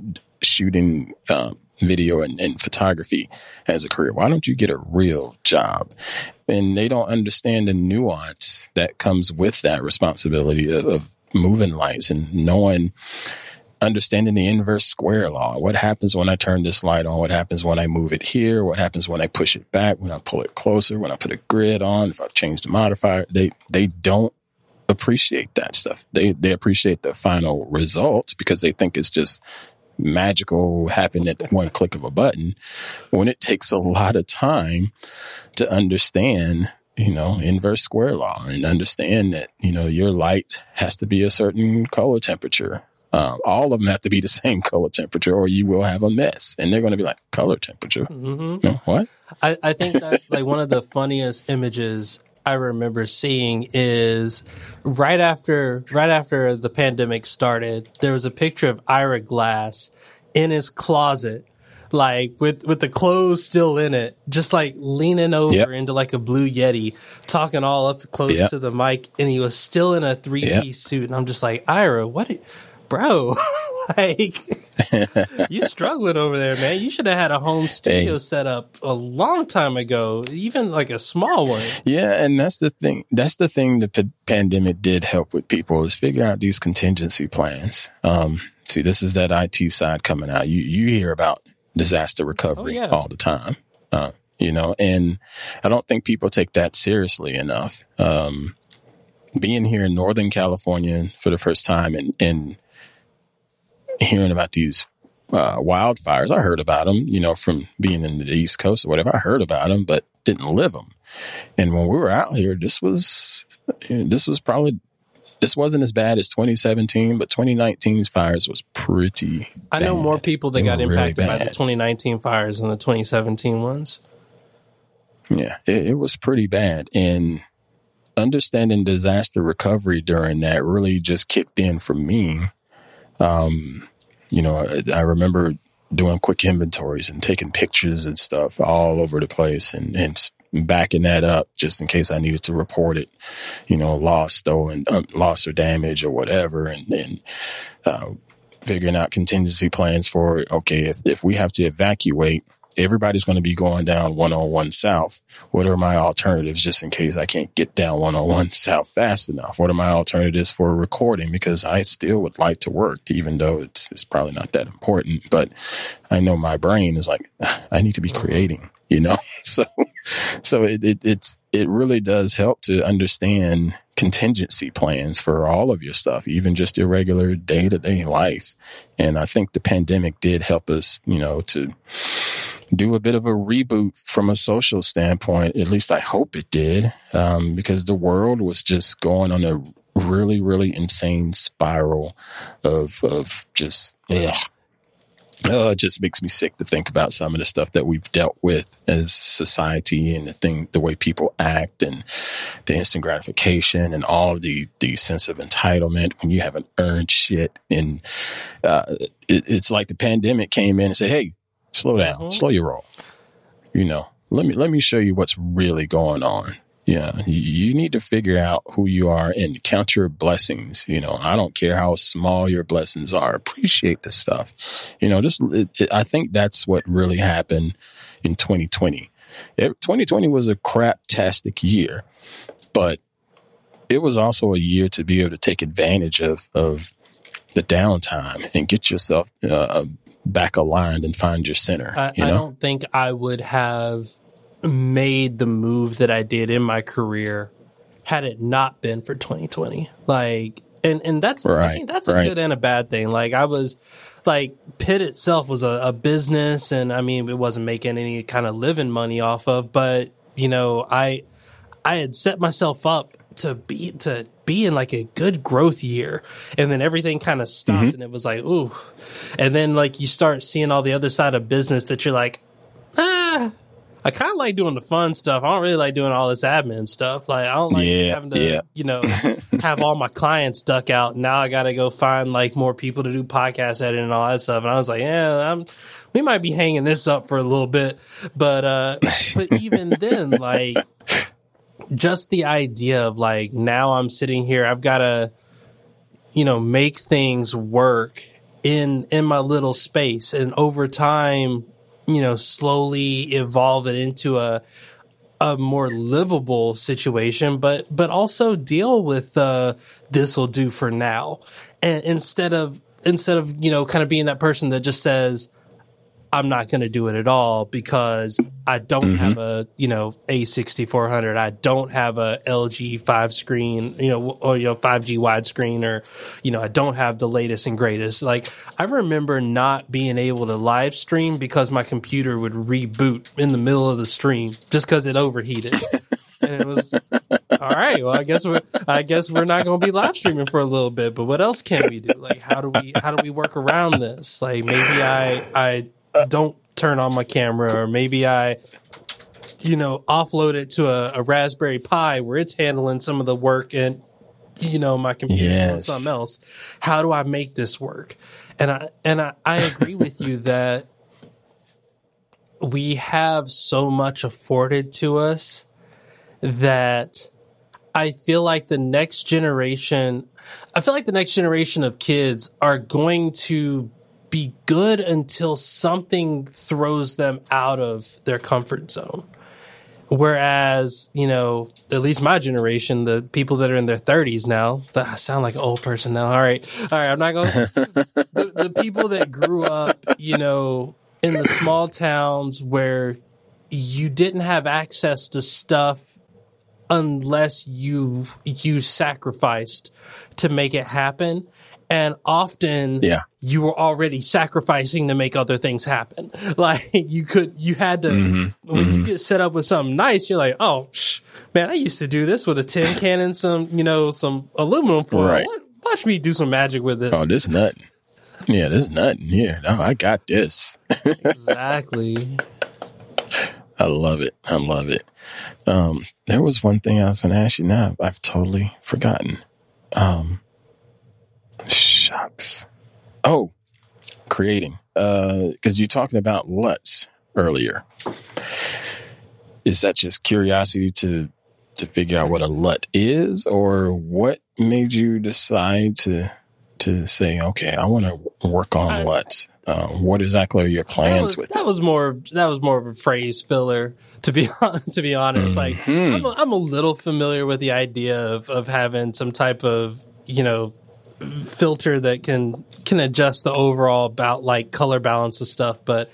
shooting uh, video and, and photography as a career? Why don't you get a real job? And they don't understand the nuance that comes with that responsibility of, of moving lights and knowing understanding the inverse square law. What happens when I turn this light on? What happens when I move it here? What happens when I push it back? When I pull it closer? When I put a grid on? If I change the modifier? They they don't appreciate that stuff. They they appreciate the final results because they think it's just magical happen at one click of a button when it takes a lot of time to understand you know, inverse square law and understand that, you know, your light has to be a certain color temperature um, all of them have to be the same color temperature, or you will have a mess. And they're going to be like, color temperature? Mm-hmm. No, what? I, I think that's like one of the funniest images I remember seeing is right after right after the pandemic started, there was a picture of Ira Glass in his closet, like with with the clothes still in it, just like leaning over yep. into like a blue Yeti, talking all up close yep. to the mic, and he was still in a three piece yep. suit. And I'm just like, Ira, what? Bro, like you struggling over there, man. You should have had a home studio hey. set up a long time ago, even like a small one. Yeah, and that's the thing. That's the thing that the pandemic did help with people is figure out these contingency plans. Um, see, this is that IT side coming out. You you hear about disaster recovery oh, yeah. all the time. Uh, you know, and I don't think people take that seriously enough. Um, being here in Northern California for the first time and, and hearing about these uh, wildfires. I heard about them, you know, from being in the East Coast or whatever. I heard about them, but didn't live them. And when we were out here, this was this was probably this wasn't as bad as 2017, but 2019's fires was pretty. I know more people that got impacted really by the 2019 fires than the 2017 ones. Yeah, it, it was pretty bad, and understanding disaster recovery during that really just kicked in for me um, you know, I, I, remember doing quick inventories and taking pictures and stuff all over the place and, and backing that up just in case I needed to report it, you know, lost, stolen, um, lost or damage or whatever. And, and, uh, figuring out contingency plans for, okay, if, if we have to evacuate, everybody's going to be going down 101 south. What are my alternatives just in case I can't get down 101 south fast enough? What are my alternatives for recording? Because I still would like to work, even though it's, it's probably not that important, but I know my brain is like, I need to be creating, you know? so, so it, it, it's, it really does help to understand contingency plans for all of your stuff, even just your regular day to day life. And I think the pandemic did help us, you know, to do a bit of a reboot from a social standpoint. At least I hope it did, um, because the world was just going on a really, really insane spiral of of just yeah. Oh, it just makes me sick to think about some of the stuff that we've dealt with as society and the thing, the way people act and the instant gratification and all the, the sense of entitlement when you haven't earned shit. And, uh, it, it's like the pandemic came in and said, Hey, slow down, mm-hmm. slow your roll. You know, let me, let me show you what's really going on. Yeah, you need to figure out who you are and count your blessings. You know, I don't care how small your blessings are. Appreciate the stuff. You know, just it, it, I think that's what really happened in 2020. It, 2020 was a crap-tastic year, but it was also a year to be able to take advantage of of the downtime and get yourself uh, back aligned and find your center. I, you know? I don't think I would have made the move that I did in my career had it not been for 2020. Like, and, and that's, right, I mean, that's a right. good and a bad thing. Like I was like Pitt itself was a, a business and I mean, it wasn't making any kind of living money off of, but you know, I, I had set myself up to be to be in like a good growth year and then everything kind of stopped mm-hmm. and it was like ooh and then like you start seeing all the other side of business that you're like ah I kind of like doing the fun stuff. I don't really like doing all this admin stuff. Like I don't like yeah, having to, yeah. you know, have all my clients duck out. Now I got to go find like more people to do podcast editing and all that stuff. And I was like, yeah, I'm, we might be hanging this up for a little bit, but, uh, but even then, like just the idea of like, now I'm sitting here, I've got to, you know, make things work in in my little space. And over time you know slowly evolve it into a a more livable situation. But but also deal with uh this will do for now. And instead of instead of you know kind of being that person that just says I'm not going to do it at all because I don't mm-hmm. have a you know A6400. I don't have a LG five screen, you know, or you know 5G widescreen, or you know, I don't have the latest and greatest. Like I remember not being able to live stream because my computer would reboot in the middle of the stream just because it overheated. and it was all right. Well, I guess we're I guess we're not going to be live streaming for a little bit. But what else can we do? Like, how do we how do we work around this? Like, maybe I I don't turn on my camera, or maybe I, you know, offload it to a, a Raspberry Pi where it's handling some of the work and, you know, my computer yes. something else. How do I make this work? And I and I, I agree with you that we have so much afforded to us that I feel like the next generation, I feel like the next generation of kids are going to be good until something throws them out of their comfort zone. Whereas, you know, at least my generation, the people that are in their 30s now, I sound like an old person now. All right. All right. I'm not going the, the people that grew up, you know, in the small towns where you didn't have access to stuff unless you you sacrificed to make it happen and often yeah. you were already sacrificing to make other things happen. Like you could, you had to, mm-hmm. when mm-hmm. you get set up with something nice, you're like, oh, psh, man, I used to do this with a tin can and some, you know, some aluminum foil. Right. Watch me do some magic with this. Oh, this nothing. Yeah, this nothing here. No, I got this. exactly. I love it. I love it. Um, there was one thing I was going to ask you now. I've totally forgotten. Um, Shucks. Oh, creating. Because uh, you're talking about LUTs earlier. Is that just curiosity to to figure out what a LUT is, or what made you decide to to say, okay, I want to work on I, LUTs? Uh, what exactly are your plans that was, with that? Was more that was more of a phrase filler to be to be honest. Mm-hmm. Like I'm a, I'm a little familiar with the idea of of having some type of you know filter that can can adjust the overall about like color balance and stuff. But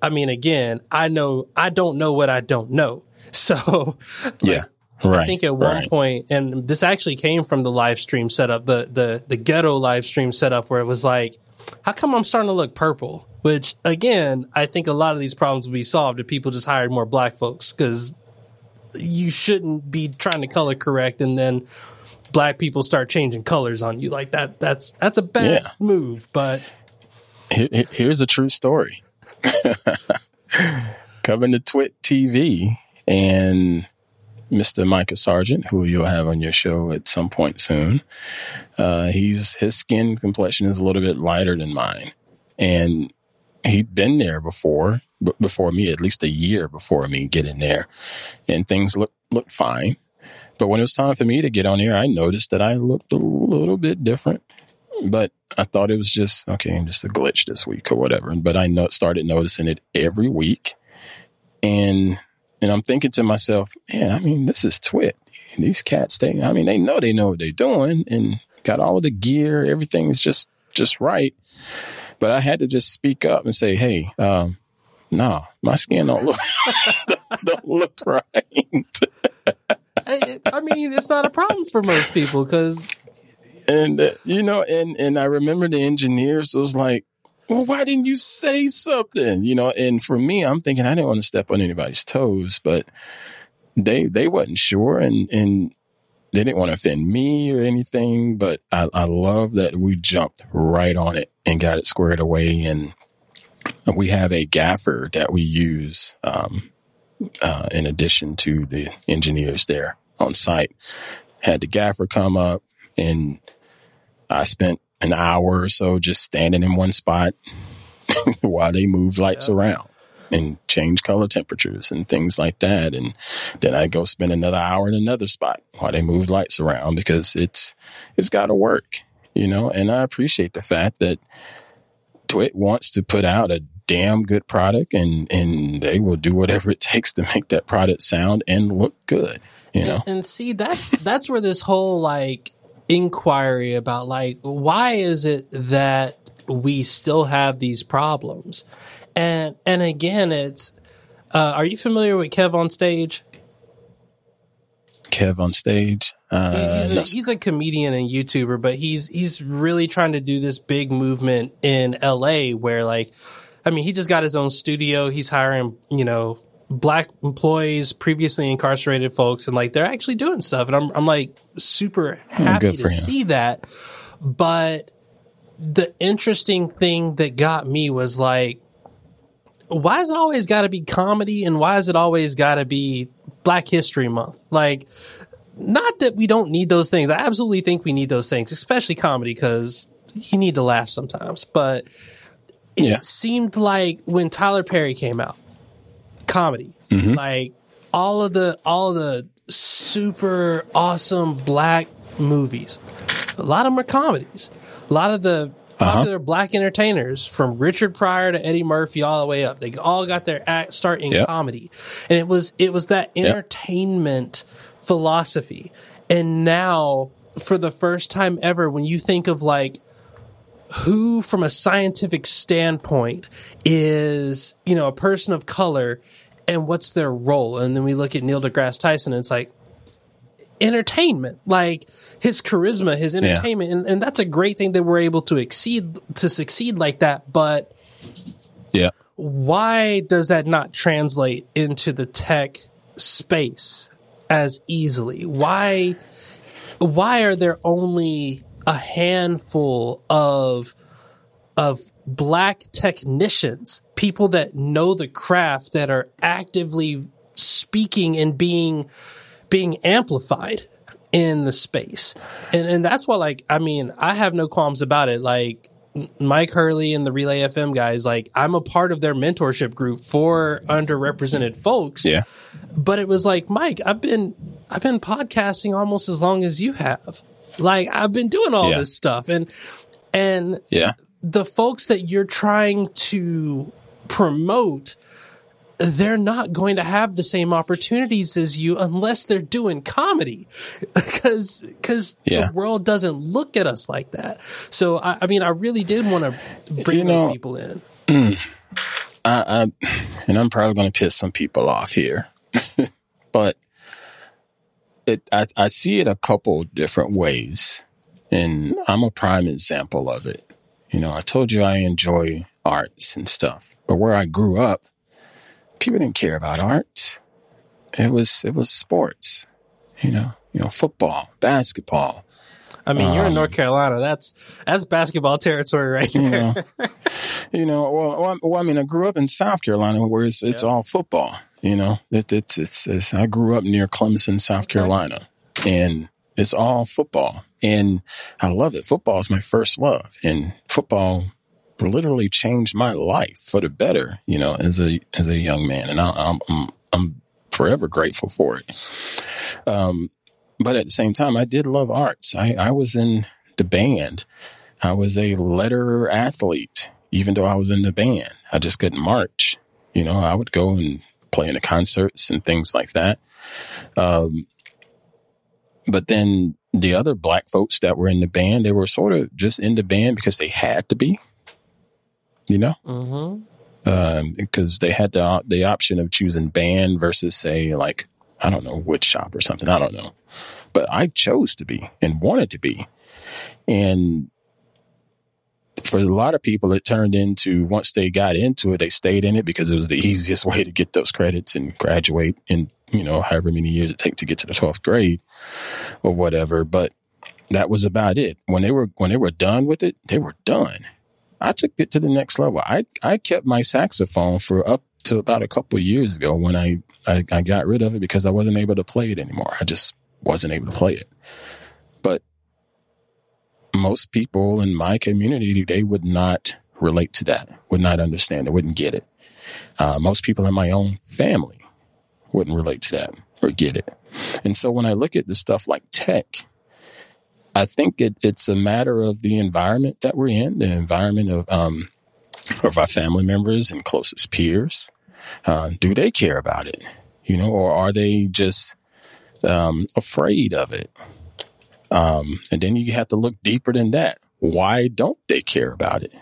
I mean, again, I know I don't know what I don't know. So like, yeah. Right, I think at one right. point, and this actually came from the live stream setup, the the the ghetto live stream setup, where it was like, how come I'm starting to look purple? Which again, I think a lot of these problems will be solved if people just hired more black folks because you shouldn't be trying to color correct and then black people start changing colors on you like that. That's that's a bad yeah. move. But Here, here's a true story. Coming to TWiT TV and Mr. Micah Sargent, who you'll have on your show at some point soon. Uh, he's his skin complexion is a little bit lighter than mine, and he'd been there before, before me, at least a year before me getting there, and things look looked fine. But when it was time for me to get on here, I noticed that I looked a little bit different. But I thought it was just okay, just a glitch this week or whatever. But I no- started noticing it every week, and and I'm thinking to myself, man, I mean, this is TWiT. These cats, they, I mean, they know they know what they're doing and got all of the gear. Everything's just just right. But I had to just speak up and say, hey, um, no, my skin don't look don't look right. I, I mean, it's not a problem for most people because. And uh, you know, and and I remember the engineers was like, "Well, why didn't you say something?" You know, and for me, I'm thinking I didn't want to step on anybody's toes, but they they wasn't sure, and and they didn't want to offend me or anything. But I, I love that we jumped right on it and got it squared away, and we have a gaffer that we use um, uh, in addition to the engineers there on site. Had the gaffer come up and I spent an hour or so just standing in one spot while they moved lights yeah. around and change color temperatures and things like that. And then I go spend another hour in another spot while they move lights around because it's, it's got to work, you know, and I appreciate the fact that TWiT wants to put out a damn good product and and they will do whatever it takes to make that product sound and look good you know? And, and see that's that's where this whole like inquiry about like why is it that we still have these problems? And and again it's uh, are you familiar with KevOnStage? Kev on stage? Uh, he's, a, he's a comedian and YouTuber, but he's he's really trying to do this big movement in LA where like I mean, he just got his own studio. He's hiring, you know, black employees, previously incarcerated folks, and like they're actually doing stuff. And I'm, I'm like super hmm, happy to him. see that. But the interesting thing that got me was like, why is it always got to be comedy and why is it always got to be Black History Month? Like, not that we don't need those things. I absolutely think we need those things, especially comedy, because you need to laugh sometimes. But it yeah. seemed like when Tyler Perry came out, comedy, mm-hmm. like all of the all of the super awesome black movies, a lot of them are comedies. A lot of the uh-huh. popular uh-huh. black entertainers from Richard Pryor to Eddie Murphy all the way up. They all got their act start in yep. comedy. And it was it was that entertainment yep. philosophy. And now for the first time ever when you think of like who from a scientific standpoint is, you know, a person of color and what's their role? And then we look at Neil deGrasse Tyson and it's like entertainment, like his charisma, his entertainment. Yeah. And, and that's a great thing that we're able to exceed, to succeed like that. But yeah, why does that not translate into the tech space as easily? Why, why are there only a handful of of black technicians, people that know the craft that are actively speaking and being being amplified in the space. And and that's why like I mean, I have no qualms about it. Like Mike Hurley and the Relay FM guys, like I'm a part of their mentorship group for underrepresented folks. Yeah. But it was like, Mike, I've been I've been podcasting almost as long as you have. Like I've been doing all yeah. this stuff and and yeah. the folks that you're trying to promote they're not going to have the same opportunities as you unless they're doing comedy because because yeah. the world doesn't look at us like that so i, I mean i really did want to bring you know, those people in mm, I, I, and i'm probably going to piss some people off here but it, I, I see it a couple different ways, and I'm a prime example of it. You know, I told you I enjoy arts and stuff, but where I grew up, people didn't care about arts. It was it was sports. You know, you know, football, basketball. I mean, you're um, in North Carolina. That's that's basketball territory right there. You know, you know well, well, I mean, I grew up in South Carolina where it's, it's all football. You know, it, it's, it's, it's, I grew up near Clemson, South Carolina, and it's all football. And I love it. Football is my first love. And football literally changed my life for the better, you know, as a, as a young man. And I, I'm, I'm, I'm forever grateful for it. Um, but at the same time, I did love arts. I, I was in the band. I was a letter athlete, even though I was in the band. I just couldn't march. You know, I would go and playing the concerts and things like that. Um, but then the other black folks that were in the band, they were sort of just in the band because they had to be, you know, mm-hmm. um, because they had the the option of choosing band versus say like I don't know wood shop or something. I don't know, but I chose to be and wanted to be, and for a lot of people, it turned into once they got into it, they stayed in it because it was the easiest way to get those credits and graduate in, you know, however many years it takes to get to the 12th grade or whatever. But that was about it. When they were, when they were done with it, they were done. I took it to the next level. I, I kept my saxophone for up to about a couple years ago when I, I, I got rid of it because I wasn't able to play it anymore. I just wasn't able to play it. But most people in my community, they would not relate to that, would not understand it, wouldn't get it. Uh, most people in my own family wouldn't relate to that or get it. And so when I look at the stuff like tech, I think it, it's a matter of the environment that we're in, the environment of um, of our family members and closest peers? Uh, do they care about it? You know, or are they just um, afraid of it? Um, and then you have to look deeper than that. Why don't they care about it?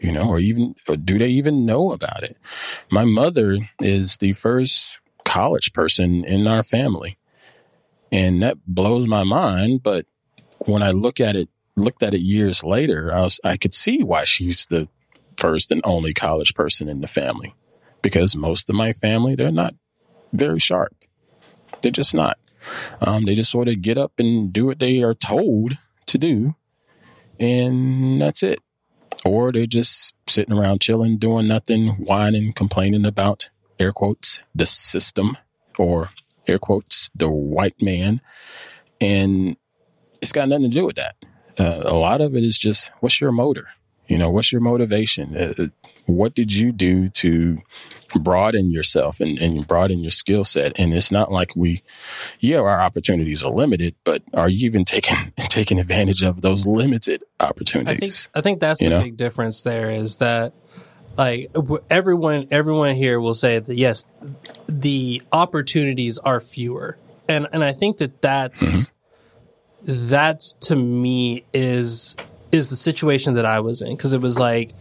You know, or even, or do they even know about it? My mother is the first college person in our family. And that blows my mind. But when I look at it, looked at it years later, I was, I could see why she's the first and only college person in the family because most of my family, they're not very sharp. They're just not. Um, they just sort of get up and do what they are told to do, and that's it. Or they're just sitting around chilling, doing nothing, whining, complaining about air quotes the system or air quotes the white man, and it's got nothing to do with that. Uh, a lot of it is just what's your motor? You know, what's your motivation? Uh, what did you do to broaden yourself and, and broaden your skill set? And it's not like we, yeah, our opportunities are limited, but are you even taking taking advantage of those limited opportunities? I think I think that's you the know? big difference. There is that like everyone everyone here will say that yes, the opportunities are fewer, and and I think that that's. Mm-hmm that's to me is is the situation that I was in because it was like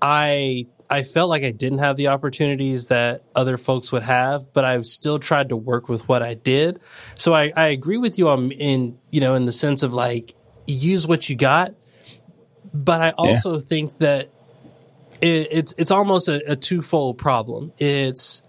I I felt like I didn't have the opportunities that other folks would have, but I've still tried to work with what I did. So I, I agree with you on in you know in the sense of like use what you got, but I also yeah. think that it, it's it's almost a, a twofold problem. It's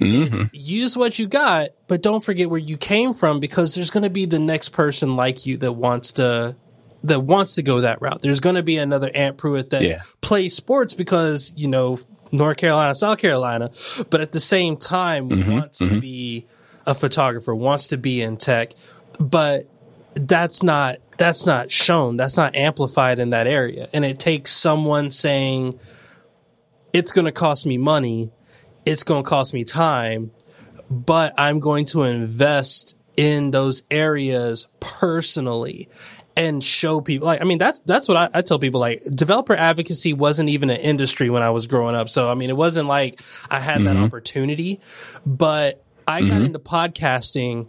Mm-hmm. use what you got, but don't forget where you came from because there's going to be the next person like you that wants to that wants to go that route. There's going to be another Ant Pruitt that yeah. plays sports because, you know, North Carolina, South Carolina, but at the same time mm-hmm, wants mm-hmm. to be a photographer, wants to be in tech, but that's not that's not shown. That's not amplified in that area. And it takes someone saying it's going to cost me money, it's going to cost me time, but I'm going to invest in those areas personally and show people like i mean that's that's what I, I, tell people like developer advocacy wasn't even an industry when i was growing up so i mean it wasn't like i had mm-hmm. that opportunity but i mm-hmm. got into podcasting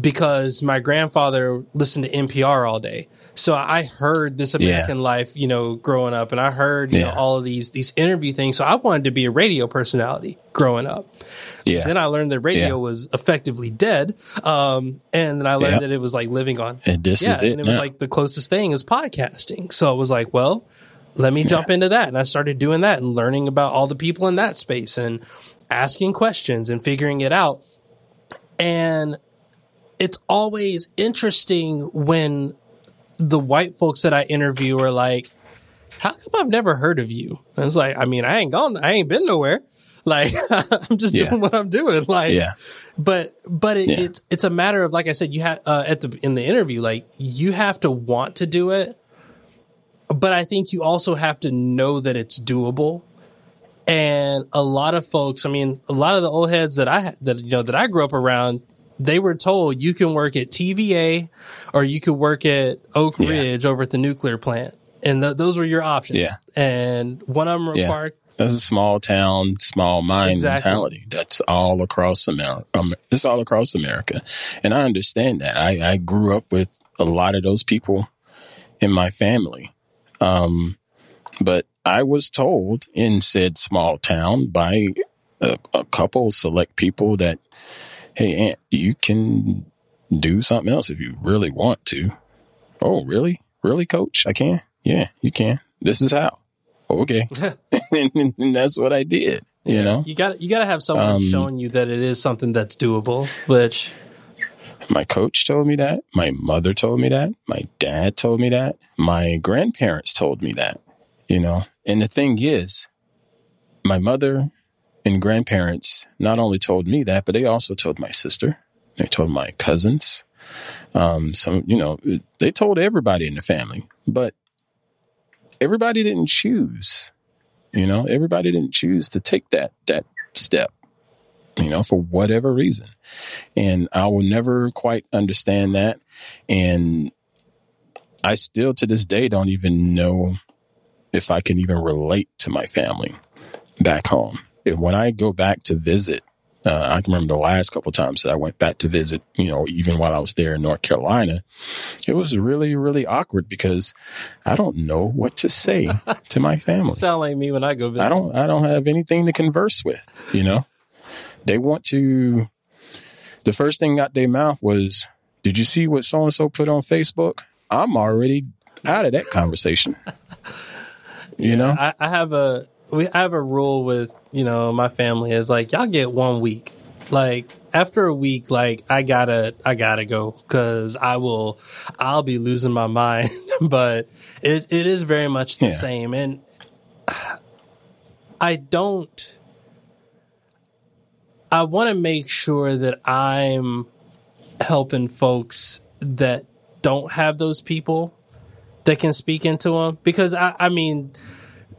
because my grandfather listened to npr all day so i heard this american yeah. life you know growing up and i heard you yeah. know all of these these interview things so i wanted to be a radio personality growing up yeah. Then I learned that radio yeah. was effectively dead. Um, and then I learned that it was like living on. And this yeah, is it. And it was like the closest thing is podcasting. So I was like, well, let me jump into that. And I started doing that and learning about all the people in that space and asking questions and figuring it out. And it's always interesting when the white folks that I interview are like, how come I've never heard of you? And it's like, I mean, I ain't gone, I ain't been nowhere. Like I'm just yeah. doing what I'm doing. Like, yeah. But but it, yeah. it's it's a matter of like I said, you have uh, at the in the interview, like you have to want to do it, but I think you also have to know that it's doable. And a lot of folks, I mean, a lot of the old heads that I that you know that I grew up around, they were told you can work at TVA or you could work at Oak Ridge yeah. over at the nuclear plant. And th- those were your options. Yeah. And one of them required that's a small town, small mind exactly. mentality. That's all across America. Um, it's all across America. And I understand that. I, I grew up with a lot of those people in my family. Um, but I was told in said small town by a, a couple select people that, hey, Ant, you can do something else if you really want to. Oh, really? Really, coach? I can? Yeah, you can. This is how okay. and, and, that's what I did. You know, you got you got to have someone um, showing you that it is something that's doable. Which my coach told me that, my mother told me that, my dad told me that, my grandparents told me that. You know, and the thing is, my mother and grandparents not only told me that, but they also told my sister. They told my cousins. Um, some, you know, they told everybody in the family. But everybody didn't choose. You know, everybody didn't choose to take that that step. You know, for whatever reason, and I will never quite understand that. And I still, to this day, don't even know if I can even relate to my family back home. When I go back to visit, uh, I can remember the last couple times that I went back to visit, you know, even while I was there in North Carolina, it was really, really awkward because I don't know what to say to my family. Sound like me when I go visit. I don't, I don't have anything to converse with, you know, they want to, the first thing out their mouth was, did you see what so and so put on Facebook? I'm already out of that conversation. you know, I, I have a we I have a rule with you know my family is like y'all get one week. Like after a week, like I gotta I gotta go because I will I'll be losing my mind. but it it is very much the Yeah. same, and I don't. I want to make sure that I'm helping folks that don't have those people that can speak into them because I, I mean,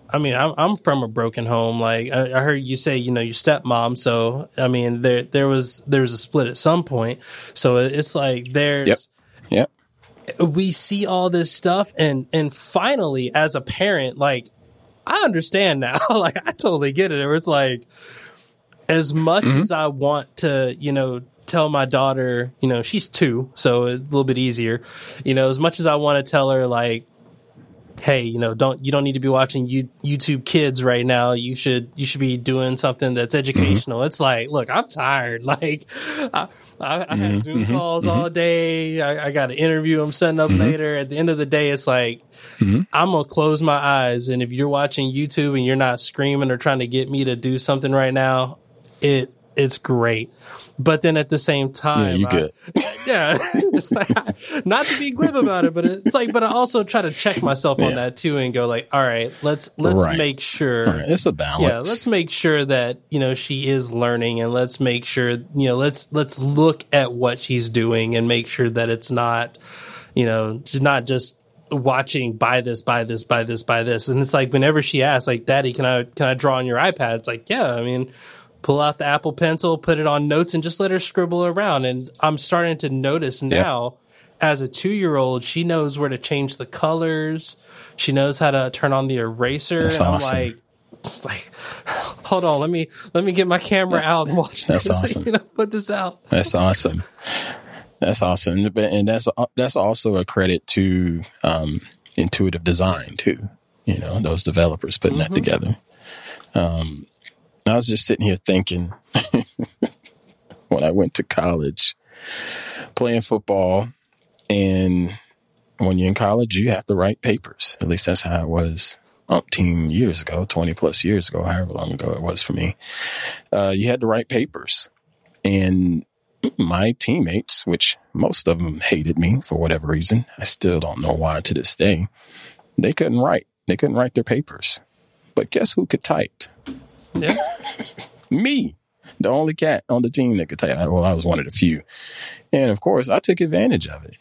I mean, I'm, I'm from a broken home. Like I, I heard you say, you know, your stepmom. So I mean, there there was there was a split at some point. So it's like there's Yep. Yep. we see all this stuff, and and finally, as a parent, like I understand now. like I totally get it. Where it's like, as much mm-hmm. as I want to, you know, tell my daughter, you know, she's two, so a little bit easier. You know, as much as I want to tell her, like, hey, you know, don't you don't need to be watching you, YouTube Kids right now. You should you should be doing something that's mm-hmm. educational. It's like, look, I'm tired. Like, I, I, I had mm-hmm. Zoom mm-hmm. calls all day. I, I got an interview I'm setting up later. At the end of the day, it's like I'm gonna close my eyes, and if you're watching YouTube and you're not screaming or trying to get me to do something right now, it it's great. But then at the same Yeah, time, you I- yeah, like, not to be glib about it, but it's like, but I also try to check myself on Yeah. that too, and go like, all right, let's let's Right. make sure. Right. It's a balance. Yeah, let's make sure that you know she is learning, and let's make sure you know let's let's look at what she's doing and make sure that it's not, you know, she's not just watching buy this, buy this, buy this, buy this, and it's like whenever she asks, like, Daddy, can I can I draw on your iPad? It's like, yeah, I mean. Pull out the Apple Pencil, put it on notes, and just let her scribble around. And I'm starting to notice now, as a two year old, she knows where to change the colors. She knows how to turn on the eraser. That's and I'm awesome. like, it's like, hold on, let me let me get my camera out and watch That's awesome. You know, put this out. That's awesome. That's awesome, But- and that's that's also a credit to um, intuitive design too. You know, those developers putting that together. Um, I was just sitting here thinking when I went to college, playing football, and when you're in college, you have to write papers. At least that's how it was umpteen years ago, 20 plus years ago, however long ago it was for me. Uh, you had to write papers. And my teammates, which most of them hated me for whatever reason, I still don't know why to this day, they couldn't write. They couldn't write their papers. But guess who could type? Yeah. Me, the only cat on the team that could type. Well, I was one of the few. And of course, I took advantage of it.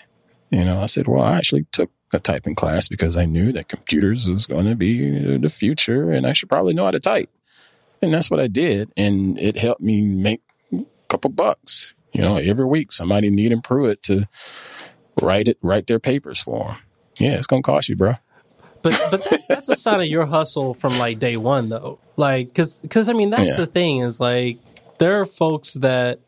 You know, I said, well, I actually took a typing class because I knew that computers was going to be the future and I should probably know how to type. And that's what I did. And it helped me make a couple bucks. You know, every week somebody needing Pruitt to write it, write their papers for them. Yeah, it's going to cost you, bro. But but that, that's a sign of your hustle from like day one, though. Like, cause cause I mean that's Yeah. the thing is like there are folks that,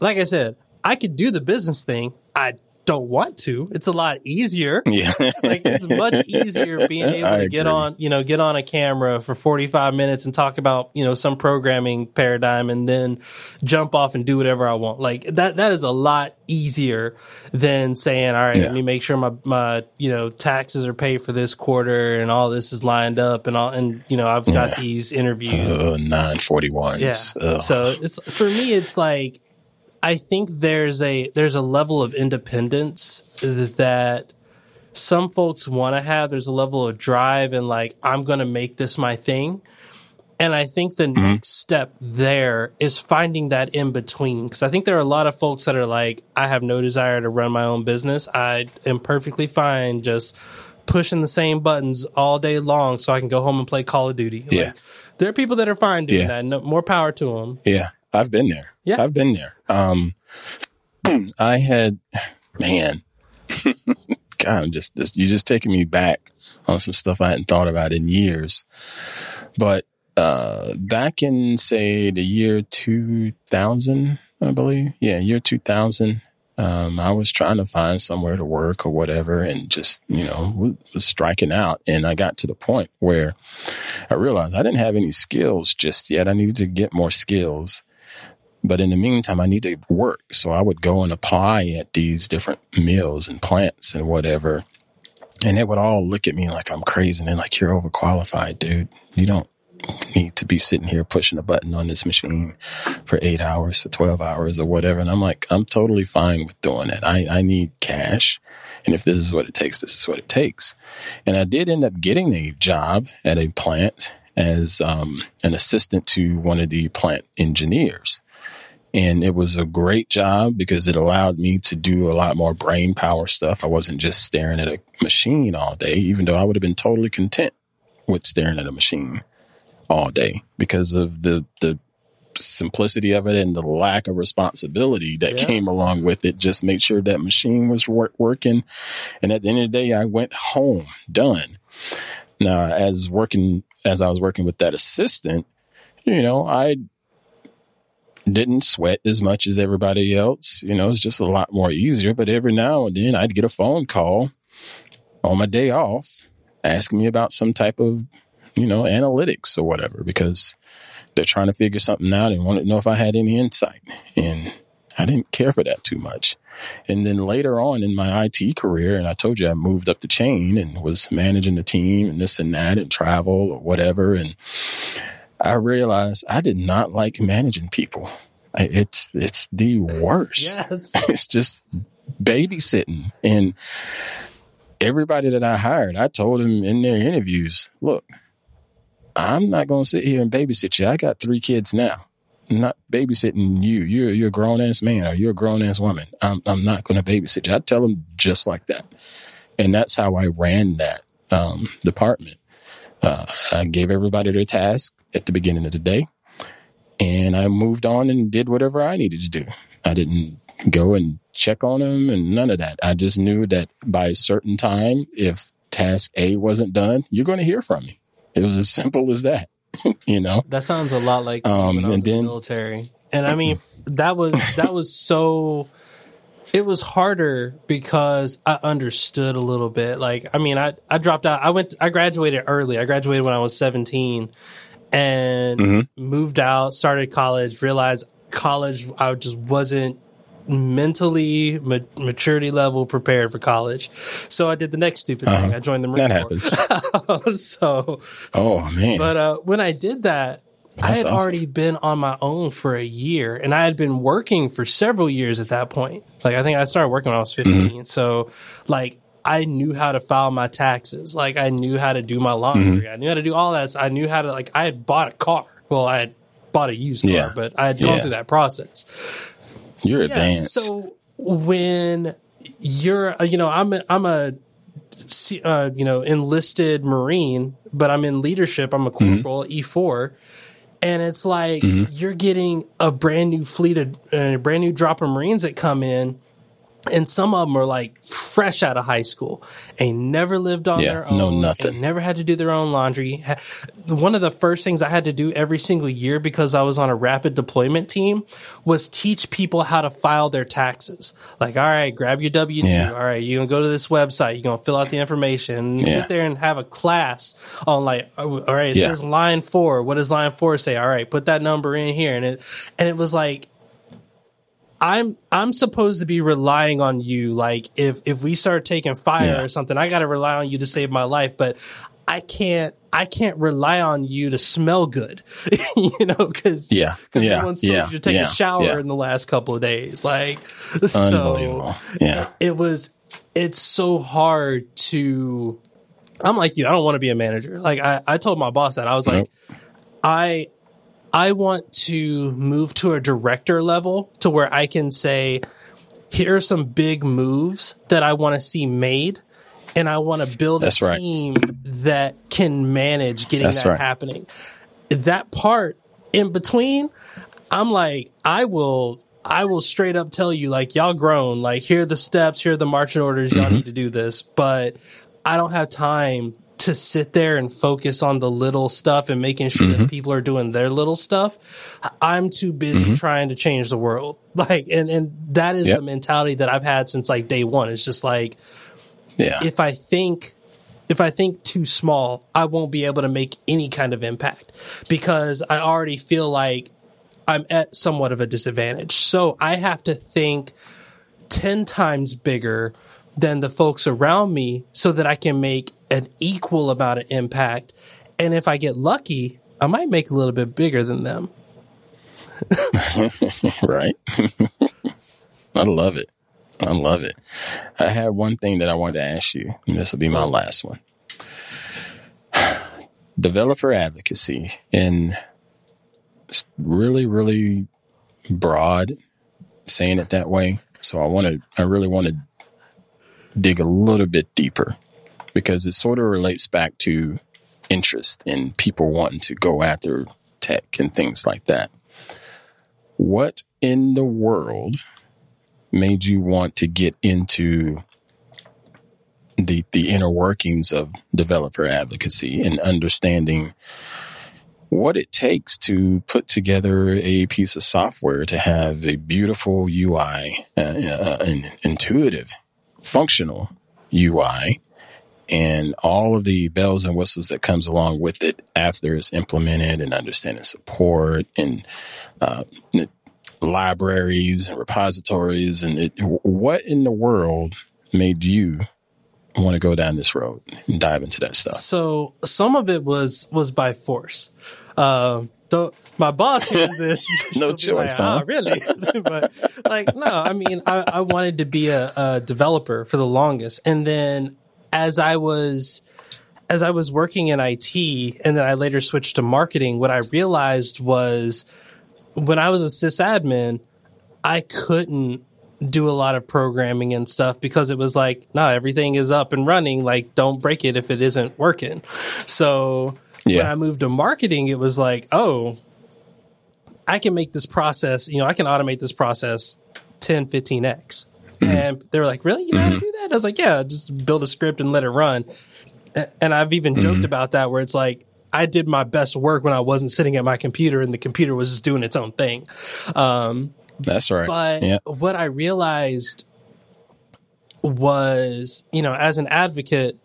like I said, I could do the business thing. I don't want to. It's a lot easier. Yeah. like it's much easier being able I to get agree. on, you know, get on a camera for 45 minutes and talk about, you know, some programming paradigm and then jump off and do whatever I want. Like that, that is a lot easier than saying, all right, Yeah. let me make sure my, my, you know, taxes are paid for this quarter and all this is lined up and all, and, you know, I've got Yeah. these interviews. Uh, 941s. Yeah. Ugh. So it's for me, it's like I think there's a there's a level of independence that some folks want to have. There's a level of drive and like I'm going to make this my thing. And I think the mm-hmm. next step there is finding that in between. Because I think there are a lot of folks that are like, I have no desire to run my own business. I am perfectly fine just pushing the same buttons all day long so I can go home and play Call of Duty. Yeah. Like, there are people that are fine doing Yeah. that. No, more power to them. Yeah, I've been there. Yeah. I've been there. Um, I had, man, God, I'm just this. You're just taking me back on some stuff I hadn't thought about in years. But uh, back in say the year 2000, I believe, yeah, year 2000. Um, I was trying to find somewhere to work or whatever, and just you know was striking out. And I got to the point where I realized I didn't have any skills just yet. I needed to get more skills. But in the meantime, I need to work. So I would go and apply at these different mills and plants and whatever. And they would all look at me like I'm crazy and like, you're overqualified, dude. You don't need to be sitting here pushing a button on this machine for eight hours, for 12 hours or whatever. And I'm like, I'm totally fine with doing that. I, I need cash. And if this is what it takes, this is what it takes. And I did end up getting a job at a plant as um, an assistant to one of the plant engineers. And it was a great job because it allowed me to do a lot more brain power stuff. I wasn't just staring at a machine all day, even though I would have been totally content with staring at a machine all day because of the, the simplicity of it and the lack of responsibility that yeah. came along with it. Just made sure that machine was work, working. And at the end of the day, I went home done. Now, as working, as I was working with that assistant, you know, I didn't sweat as much as everybody else. You know, it's just a lot more easier. But every now and then I'd get a phone call on my day off asking me about some type of, you know, analytics or whatever because they're trying to figure something out and wanted to know if I had any insight. And I didn't care for that too much. And then later on in my IT career, and I told you I moved up the chain and was managing the team and this and that and travel or whatever. And I realized I did not like managing people. It's it's the worst. Yes. It's just babysitting. And everybody that I hired, I told them in their interviews, look, I'm not going to sit here and babysit you. I got three kids now. I'm not babysitting you. You're you're a grown ass man or you're a grown ass woman. I'm I'm not going to babysit you. I tell them just like that, and that's how I ran that um, department. Uh, I gave everybody their task at the beginning of the day, and I moved on and did whatever I needed to do. I didn't go and check on them and none of that. I just knew that by a certain time, if task A wasn't done, you're going to hear from me. It was as simple as that. you know, that sounds a lot like um, when I was then, in the military. And I mean, that was that was so it was harder because I understood a little bit. Like, I mean, I, I dropped out. I went, I graduated early. I graduated when I was 17 and mm-hmm. moved out, started college, realized college, I just wasn't mentally ma- maturity level prepared for college. So I did the next stupid uh-huh. thing. I joined the Marine that Corps. happens. so, oh man. But, uh, when I did that, that's I had awesome. already been on my own for a year and I had been working for several years at that point. Like I think I started working when I was 15. Mm-hmm. So like I knew how to file my taxes. Like I knew how to do my laundry. Mm-hmm. I knew how to do all that. So I knew how to like I had bought a car. Well, I had bought a used car, but I had gone yeah. through that process. You're yeah, advanced. So when you're, uh, you know, I'm a, I'm a, uh, you know, enlisted Marine, but I'm in leadership. I'm a mm-hmm. corporal mm-hmm. E4 and it's like mm-hmm. you're getting a brand new fleet of a uh, brand new drop of Marines that come in and some of them are like fresh out of high school and never lived on yeah, their own. No, nothing. never had to do their own laundry. One of the first things I had to do every single year because I was on a rapid deployment team was teach people how to file their taxes. Like, all right, grab your W two. Yeah. All right, you're gonna go to this website. You're gonna fill out the information. And yeah. sit there and have a class on like, oh, all right, it says line four. What does line four say? All right, put that number in here. And it and it was like I'm I'm supposed to be relying on you. Like if if we start taking fire yeah. or something, I got to rely on you to save my life. But I can't I can't rely on you to smell good, you know, because yeah, because yeah, no one's told yeah, you to take yeah, a shower yeah. in the last couple of days. Like, so yeah, it was. It's so hard to. I'm like you. I don't want to be a manager. Like I, I told my boss that I was like. I I want to move to a director level to where I can say, here are some big moves that I want to see made. And I want to build That's a team that can manage getting That's that right. happening. That part in between, I'm like, I will I will straight up tell you, like, y'all grown, like, here are the steps, here are the marching orders, y'all mm-hmm. need to do this. But I don't have time to sit there and focus on the little stuff and making sure that mm-hmm. people are doing their little stuff. I'm too busy mm-hmm. trying to change the world. Like, and, and that is Yep. the mentality that I've had since like day one. It's just like, Yeah. if I think if I think too small, I won't be able to make any kind of impact because I already feel like I'm at somewhat of a disadvantage. So I have to think 10 times bigger than the folks around me so that I can make an equal amount of impact. And if I get lucky, I might make a little bit bigger than them. right? I love it. I love it. I have one thing that I wanted to ask you, and this will be my last one. Developer advocacy in really, really broad saying it that way. So I want to, I really want to dig a little bit deeper because it sort of relates back to interest in people wanting to go after tech and things like that. What in the world made you want to get into the the inner workings of developer advocacy and understanding what it takes to put together a piece of software to have a beautiful UI, uh, uh, an intuitive, functional UI, and all of the bells and whistles that comes along with it after it's implemented and understanding support and uh, libraries and repositories and it, what in the world made you want to go down this road and dive into that stuff So some of it was was by force. Um, don't, my boss hears this. No she'll like, choice, huh? "Oh, really? but like, no. I mean, I, I wanted to be a, a developer for the longest, and then as I was as I was working in IT, and then I later switched to marketing. What I realized was when I was a sysadmin, I couldn't do a lot of programming and stuff because it was like, no, everything is up and running. Like, don't break it if it isn't working. So when I moved to marketing, it was like, oh, I can make this process, you know, I can automate this process 10, 15x. Mm-hmm. And they were like, really? You know how to do that? I was like, yeah, just build a script and let it run. And I've even joked about that where it's like, I did my best work when I wasn't sitting at my computer and the computer was just doing its own thing. Um, that's right but yeah what I realized was, you know, as an advocate,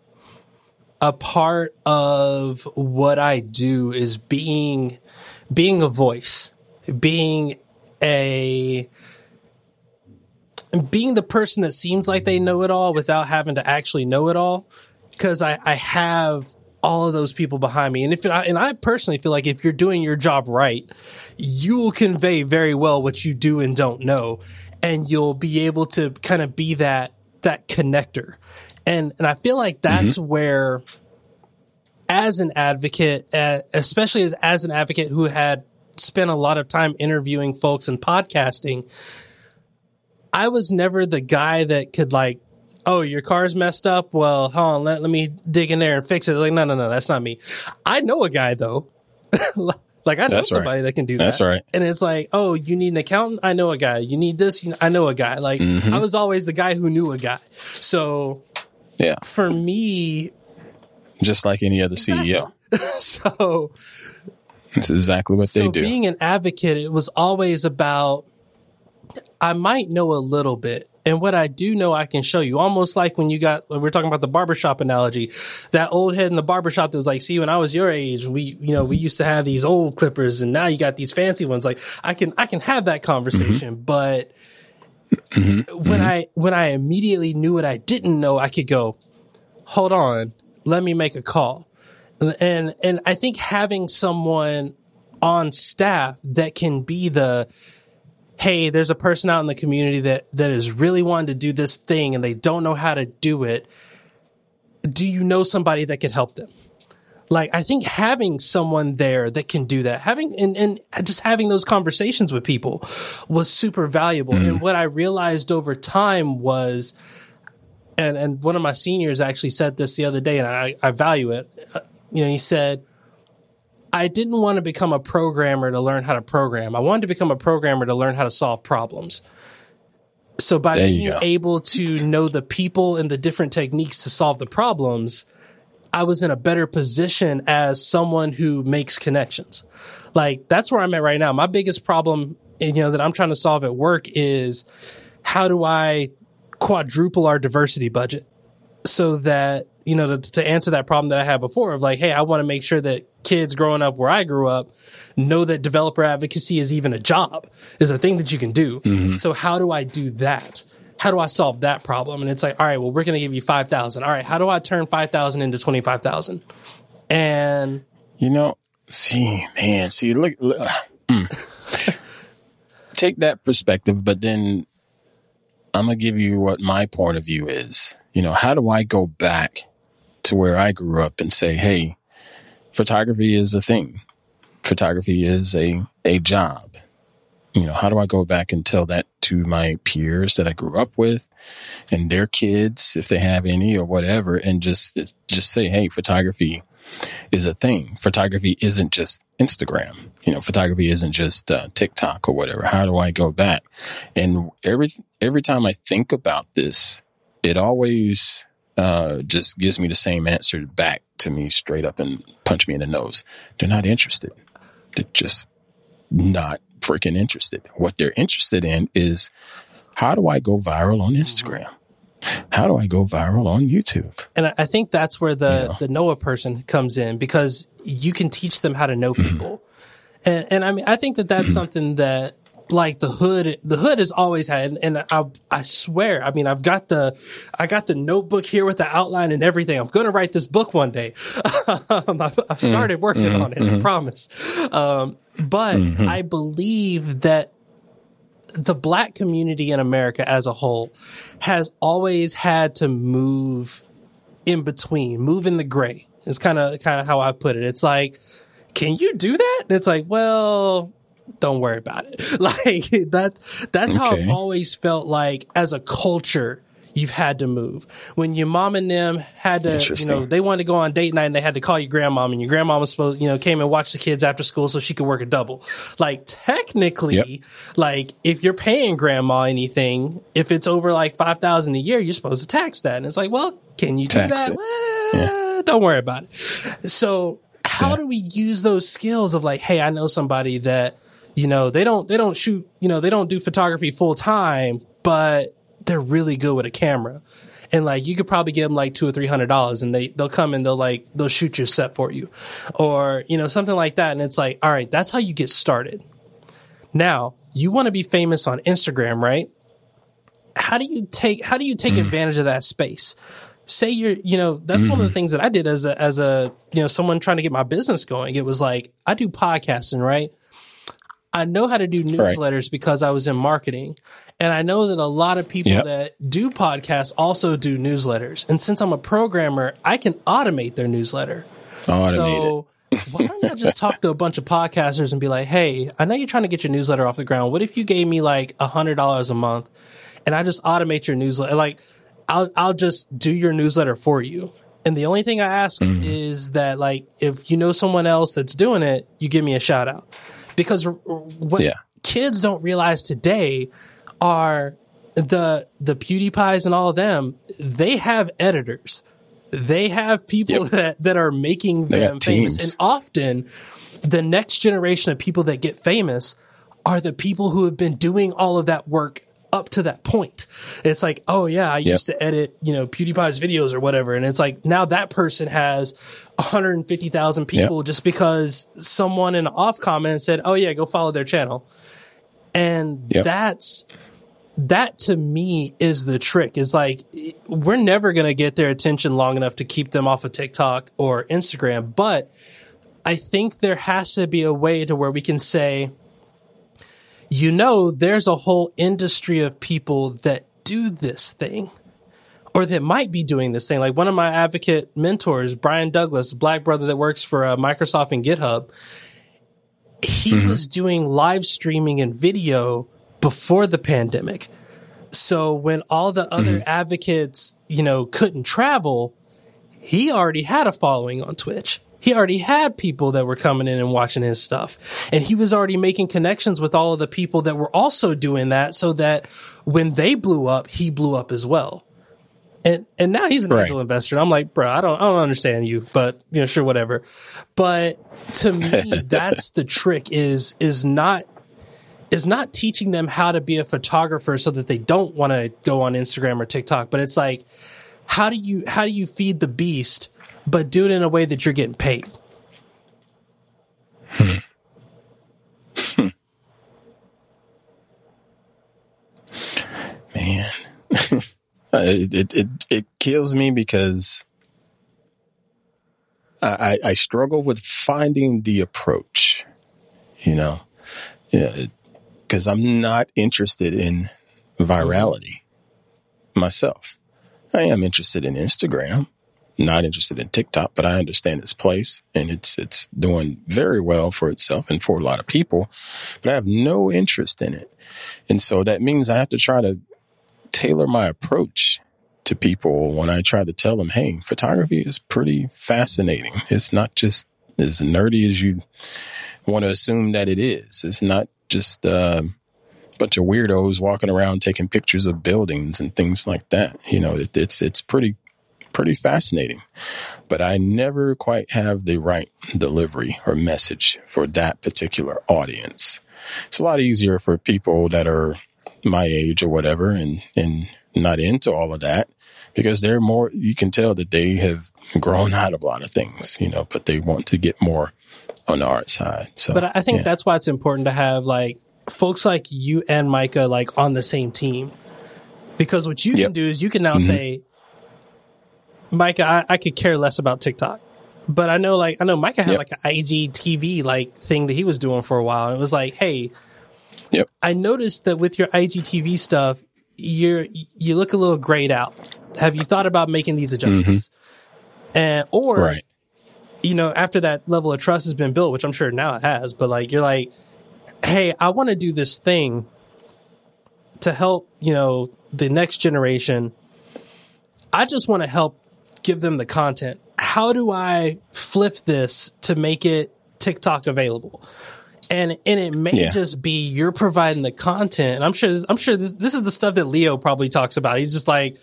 a part of what I do is being being a voice, being a being the person that seems like they know it all without having to actually know it all. Because I, I have all of those people behind me, and if I, and I personally feel like if you're doing your job right, you will convey very well what you do and don't know, and you'll be able to kind of be that that connector, and and I feel like that's where, as an advocate, uh, especially as as an advocate who had spent a lot of time interviewing folks and podcasting, I was never the guy that could like, oh, your car's messed up. Well, hold on, let, let me dig in there and fix it. Like, no, no, no, that's not me. I know a guy though. like I know That's right. somebody that can do That's that. right. And it's like, oh, you need an accountant? I know a guy. You need this? You know, I know a guy. Like Mm-hmm. I was always the guy who knew a guy. So yeah for me, just like any other ceo so that's exactly what so they do being an advocate it was always about i might know a little bit. And what i do know i can show you. Almost like when you got we we're talking about the barbershop analogy that old head in the barbershop that was like see when i was your age we you know we used to have these old clippers and now you got these fancy ones. Like i can i can have that conversation mm-hmm. but mm-hmm. when mm-hmm. i when i immediately knew what i didn't know i could go hold on let me make a call. And and I think having someone on staff that can be the hey, there's a person out in the community that that is really wanting to do this thing and they don't know how to do it. Do you know somebody that could help them? Like I think having someone there that can do that, having and, and just having those conversations with people was super valuable. And what I realized over time was and and one of my seniors actually said this the other day and I, I value it. Uh, You know, he said I didn't want to become a programmer to learn how to program. I wanted to become a programmer to learn how to solve problems. So by being go. able to know the people and the different techniques to solve the problems, I was in a better position as someone who makes connections. Like that's where I'm at right now. My biggest problem, you know, that I'm trying to solve at work is how do I quadruple our diversity budget so that you know to, to answer that problem that I had before of like, hey, I want to make sure that kids growing up where I grew up know that developer advocacy is even a job, is a thing that you can do. So how do I do that? How do I solve that problem? And it's like, all right, well, we're going to give you 5,000. All right, how do I turn 5,000 into 25,000? And You know, see, man, see, look, look mm. take that perspective, but then I'm gonna give you what my point of view is. You know, how do I go back to where I grew up and say, hey, photography is a thing. Photography is a a job. You know, how do I go back and tell that to my peers that I grew up with and their kids, if they have any or whatever, and just just say, hey, photography is a thing. Photography isn't just Instagram. You know, photography isn't just uh, TikTok or whatever. How do I go back? And every every time I think about this, it always uh, just gives me the same answer back to me straight up and punch me in the nose. They're not interested. They're just not freaking interested. What they're interested in is how do I go viral on Instagram? How do I go viral on YouTube? And I- think that's where the, the Noah person comes in because you can teach them how to know Mm-hmm. people. And, and I mean, I think that that's something that like the hood, the hood has always had. And I, I swear, I mean, I've got the, I got the notebook here with the outline and everything. I'm going to write this book one day. I've, I've mm-hmm. started working mm-hmm. on it. I mm-hmm. promise. Um, but I believe that the black community in America as a whole has always had to move in between, move in the gray. It's kind of kind of how I put it. It's like, can you do that? And it's like, well, don't worry about it. Like that that's how I've always felt like as a culture you've had to move. When your mom and them had to, you know, they wanted to go on date night and they had to call your grandmom and your grandma was supposed, you know, came and watched the kids after school so she could work a double. Like technically, Yep. like if you're paying grandma anything, if it's over like 5000 a year, you're supposed to tax that. And it's like, well, can you do Tax that? it. Well, don't worry about it. So how do we use those skills of like, hey, I know somebody that, you know, they don't they don't shoot, you know, they don't do photography full time, but they're really good with a camera. And like you could probably give them like two or three hundred dollars and they they'll come and they'll like they'll shoot your set for you. Or, you know, something like that. And it's like, all right, that's how you get started. Now, you want to be famous on Instagram, right? How do you take how do you take mm-hmm. advantage of that space? Say you're, you know, that's one of the mm-hmm. things that I did as a as a, you know, someone trying to get my business going. It was like I do podcasting, right? I know how to do newsletters because I was in marketing. And I know that a lot of people Yep. that do podcasts also do newsletters. And since I'm a programmer, I can automate their newsletter. Automate it. So why don't I just talk to a bunch of podcasters and be like, hey, I know you're trying to get your newsletter off the ground. What if you gave me like a hundred dollars a month and I just automate your newsletter? Like I'll I'll just do your newsletter for you. And the only thing I ask Mm-hmm. is that like if you know someone else that's doing it, you give me a shout out. Because what Yeah. kids don't realize today are the the PewDiePies and all of them, they have editors. They have people Yep. that, that are making They them famous. teams. And often the next generation of people that get famous are the people who have been doing all of that work up to that point. It's like, oh yeah, I used to edit, you know, PewDiePie's videos or whatever. And it's like now that person has 150,000 people just because someone in an off comment said, oh yeah, go follow their channel. And Yep. that's, that to me is the trick is like we're never going to get their attention long enough to keep them off of TikTok or Instagram but I think there has to be a way to where we can say you know there's a whole industry of people that do this thing or that might be doing this thing like one of my advocate mentors Brian Douglas black brother that works for uh, Microsoft and GitHub he was doing live streaming and video before the pandemic. So when all the other advocates, you know, couldn't travel, he already had a following on Twitch. he already had people that were coming in and watching his stuff. And he was already making connections with all of the people that were also doing that so that when they blew up, he blew up as well. And and now he's an Right. angel investor. And I'm like, bro, I don't I don't understand you, but you know, sure, whatever. But to me, that's the trick is is not is not teaching them how to be a photographer so that they don't want to go on Instagram or TikTok, but it's like how do you how do you feed the beast but do it in a way that you're getting paid? Man, Uh, it, it it it kills me because I, I I struggle with finding the approach. You know, yeah, because I'm not interested in virality myself. I am interested in Instagram, not interested in TikTok, but I understand its place and it's it's doing very well for itself and for a lot of people. But I have no interest in it, and so that means I have to try to tailor my approach to people when I try to tell them, hey, photography is pretty fascinating. It's not just as nerdy as you want to assume that it is. It's not just a bunch of weirdos walking around taking pictures of buildings and things like that. You know, it, it's it's pretty pretty fascinating. But I never quite have the right delivery or message for that particular audience. It's a lot easier for people that are my age or whatever and and not into all of that because they're more you can tell that they have grown out of a lot of things you know but they want to get more on the art side so But I think yeah. that's why it's important to have like folks like you and Micah like on the same team. Because what you can do is you can now Mhm. say, Micah, I, I could care less about TikTok. But I know like I know Micah had Yep. like an IGTV like thing that he was doing for a while. And it was like, hey, Yep. I noticed that with your IGTV stuff, you're you look a little grayed out. Have you thought about making these adjustments? And or Mm-hmm. right you know, after that level of trust has been built, which I'm sure now it has, but like you're like, hey, I want to do this thing to help, you know, the next generation. I just want to help give them the content. How do I flip this to make it TikTok available? And and it may Yeah. just be you're providing the content. And I'm sure this, I'm sure this this is the stuff that Leo probably talks about. He's just like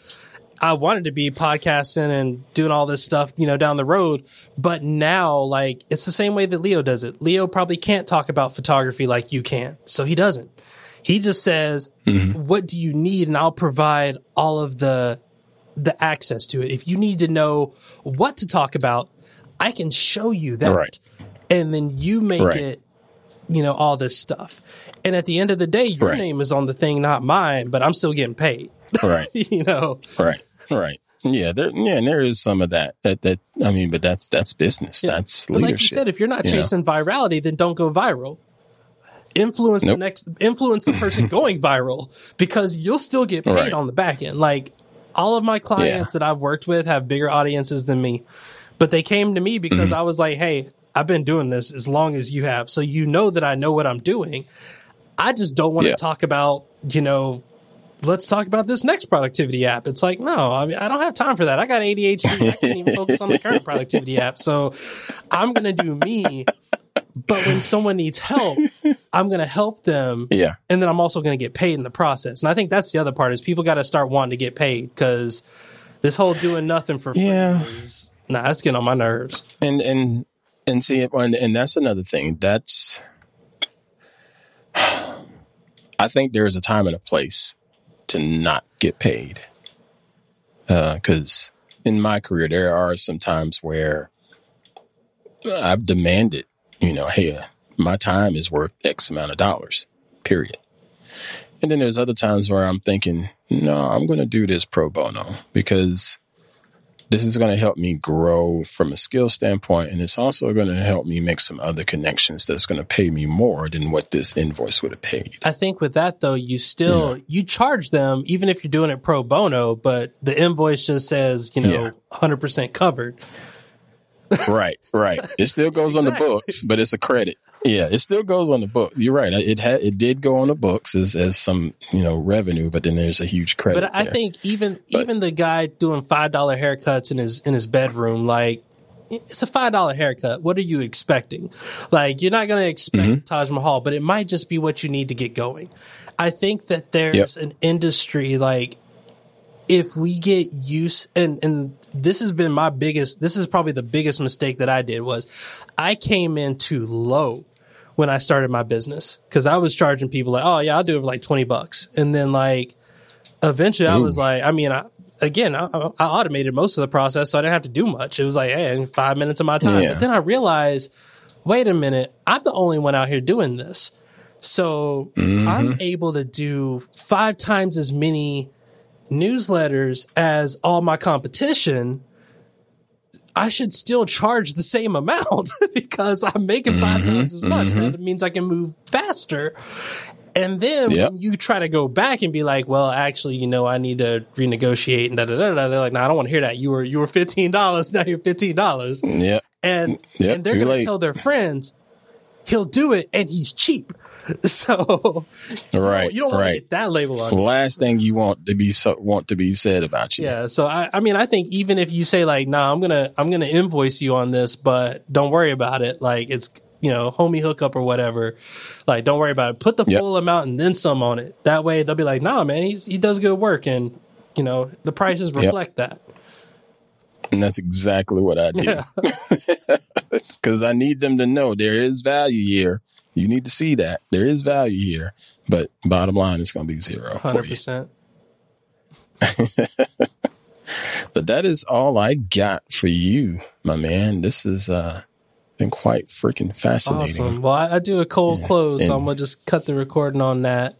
I wanted to be podcasting and doing all this stuff, you know, down the road. But now, like, it's the same way that Leo does it. Leo probably can't talk about photography like you can. So he doesn't. He just says, mm-hmm. what do you need? And I'll provide all of the, the access to it. If you need to know what to talk about, I can show you that. Right. And then you make Right. it, you know, all this stuff. And at the end of the day, your Right. name is on the thing, not mine, but I'm still getting paid, right you know? right right yeah there yeah and there is some of that that that i mean but that's that's business Yeah. that's But leadership like you said, if you're not you know? chasing virality, then don't go viral. Influence Nope. the next, influence the person going viral because you'll still get paid Right. on the back end. Like all of my clients that I've worked with have bigger audiences than me, but they came to me because Mm-hmm. I was like, Hey, I've been doing this as long as you have. So you know that I know what I'm doing. I just don't want to Yeah. talk about, you know, let's talk about this next productivity app. It's like, no, I mean, I don't have time for that. I got ADHD. I can't even focus on the current productivity app. So I'm going to do me. But when someone needs help, I'm going to help them. yeah And then I'm also going to get paid in the process. And I think that's the other part is people got to start wanting to get paid because this whole doing nothing for free Yeah. is, nah, that's getting on my nerves. and and and see and, and that's another thing. That's i think there is a time and a place to not get paid because in my career there are some times where i've demanded you know hey uh, my time is worth x amount of dollars period. And then there's other times where i'm thinking no i'm going to do this pro bono because this is going to help me grow from a skill standpoint and it's also going to help me make some other connections that's going to pay me more than what this invoice would have paid. I think with that though, you still you charge them even if you're doing it pro bono, but the invoice just says you know Yeah. 100 percent covered. right right. It still goes on the books but it's a credit yeah it still goes on the book you're right it had it did go on the books as, as some you know revenue but then there's a huge credit But I there. think even But- even the guy doing five dollar haircuts in his in his bedroom, like it's a five dollar haircut. What are you expecting? Like you're not going to expect Mm-hmm. Taj Mahal, but it might just be what you need to get going. I think that there's Yep. an industry like if we get used and and this has been my biggest this is probably the biggest mistake that I did was I came in too low when I started my business. Cuz I was charging people like oh yeah I'll do it for like 20 bucks. And then like eventually I was like I mean I again I, I automated most of the process so I didn't have to do much. It was like hey 5 minutes of my time. Yeah. but then I realized wait a minute I'm the only one out here doing this. So mm-hmm. I'm able to do five times as many newsletters as all my competition, I should still charge the same amount because I'm making 5 mm-hmm, times as much. That mm-hmm. means I can move faster. And then Yep. when you try to go back and be like, well, actually, you know, I need to renegotiate and da da da da, they're like, no, I don't want to hear that. You were you were fifteen dollars, now you're fifteen dollars. Yeah. And Yep, and they're gonna late. tell their friends, he'll do it and he's cheap. So Right. you don't want to get that label on. Last thing you want to be so, want to be said about you. Yeah. So I, I mean, I think even if you say like, nah, I'm gonna, I'm gonna invoice you on this, but don't worry about it. Like it's, you know, homie hookup or whatever. Like, don't worry about it. Put the Yep. full amount and then some on it. That way they'll be like, nah, man, he's, he does good work. And, you know, the prices reflect that. And that's exactly what I do. Yeah. Because I need them to know there is value here. You need to see that there is value here. But bottom line, it's going to be zero Hundred percent. But that is all I got for you, my man. This has uh, been quite freaking fascinating. Awesome. Well, I, I do a cold close, so I'm gonna just cut the recording on that.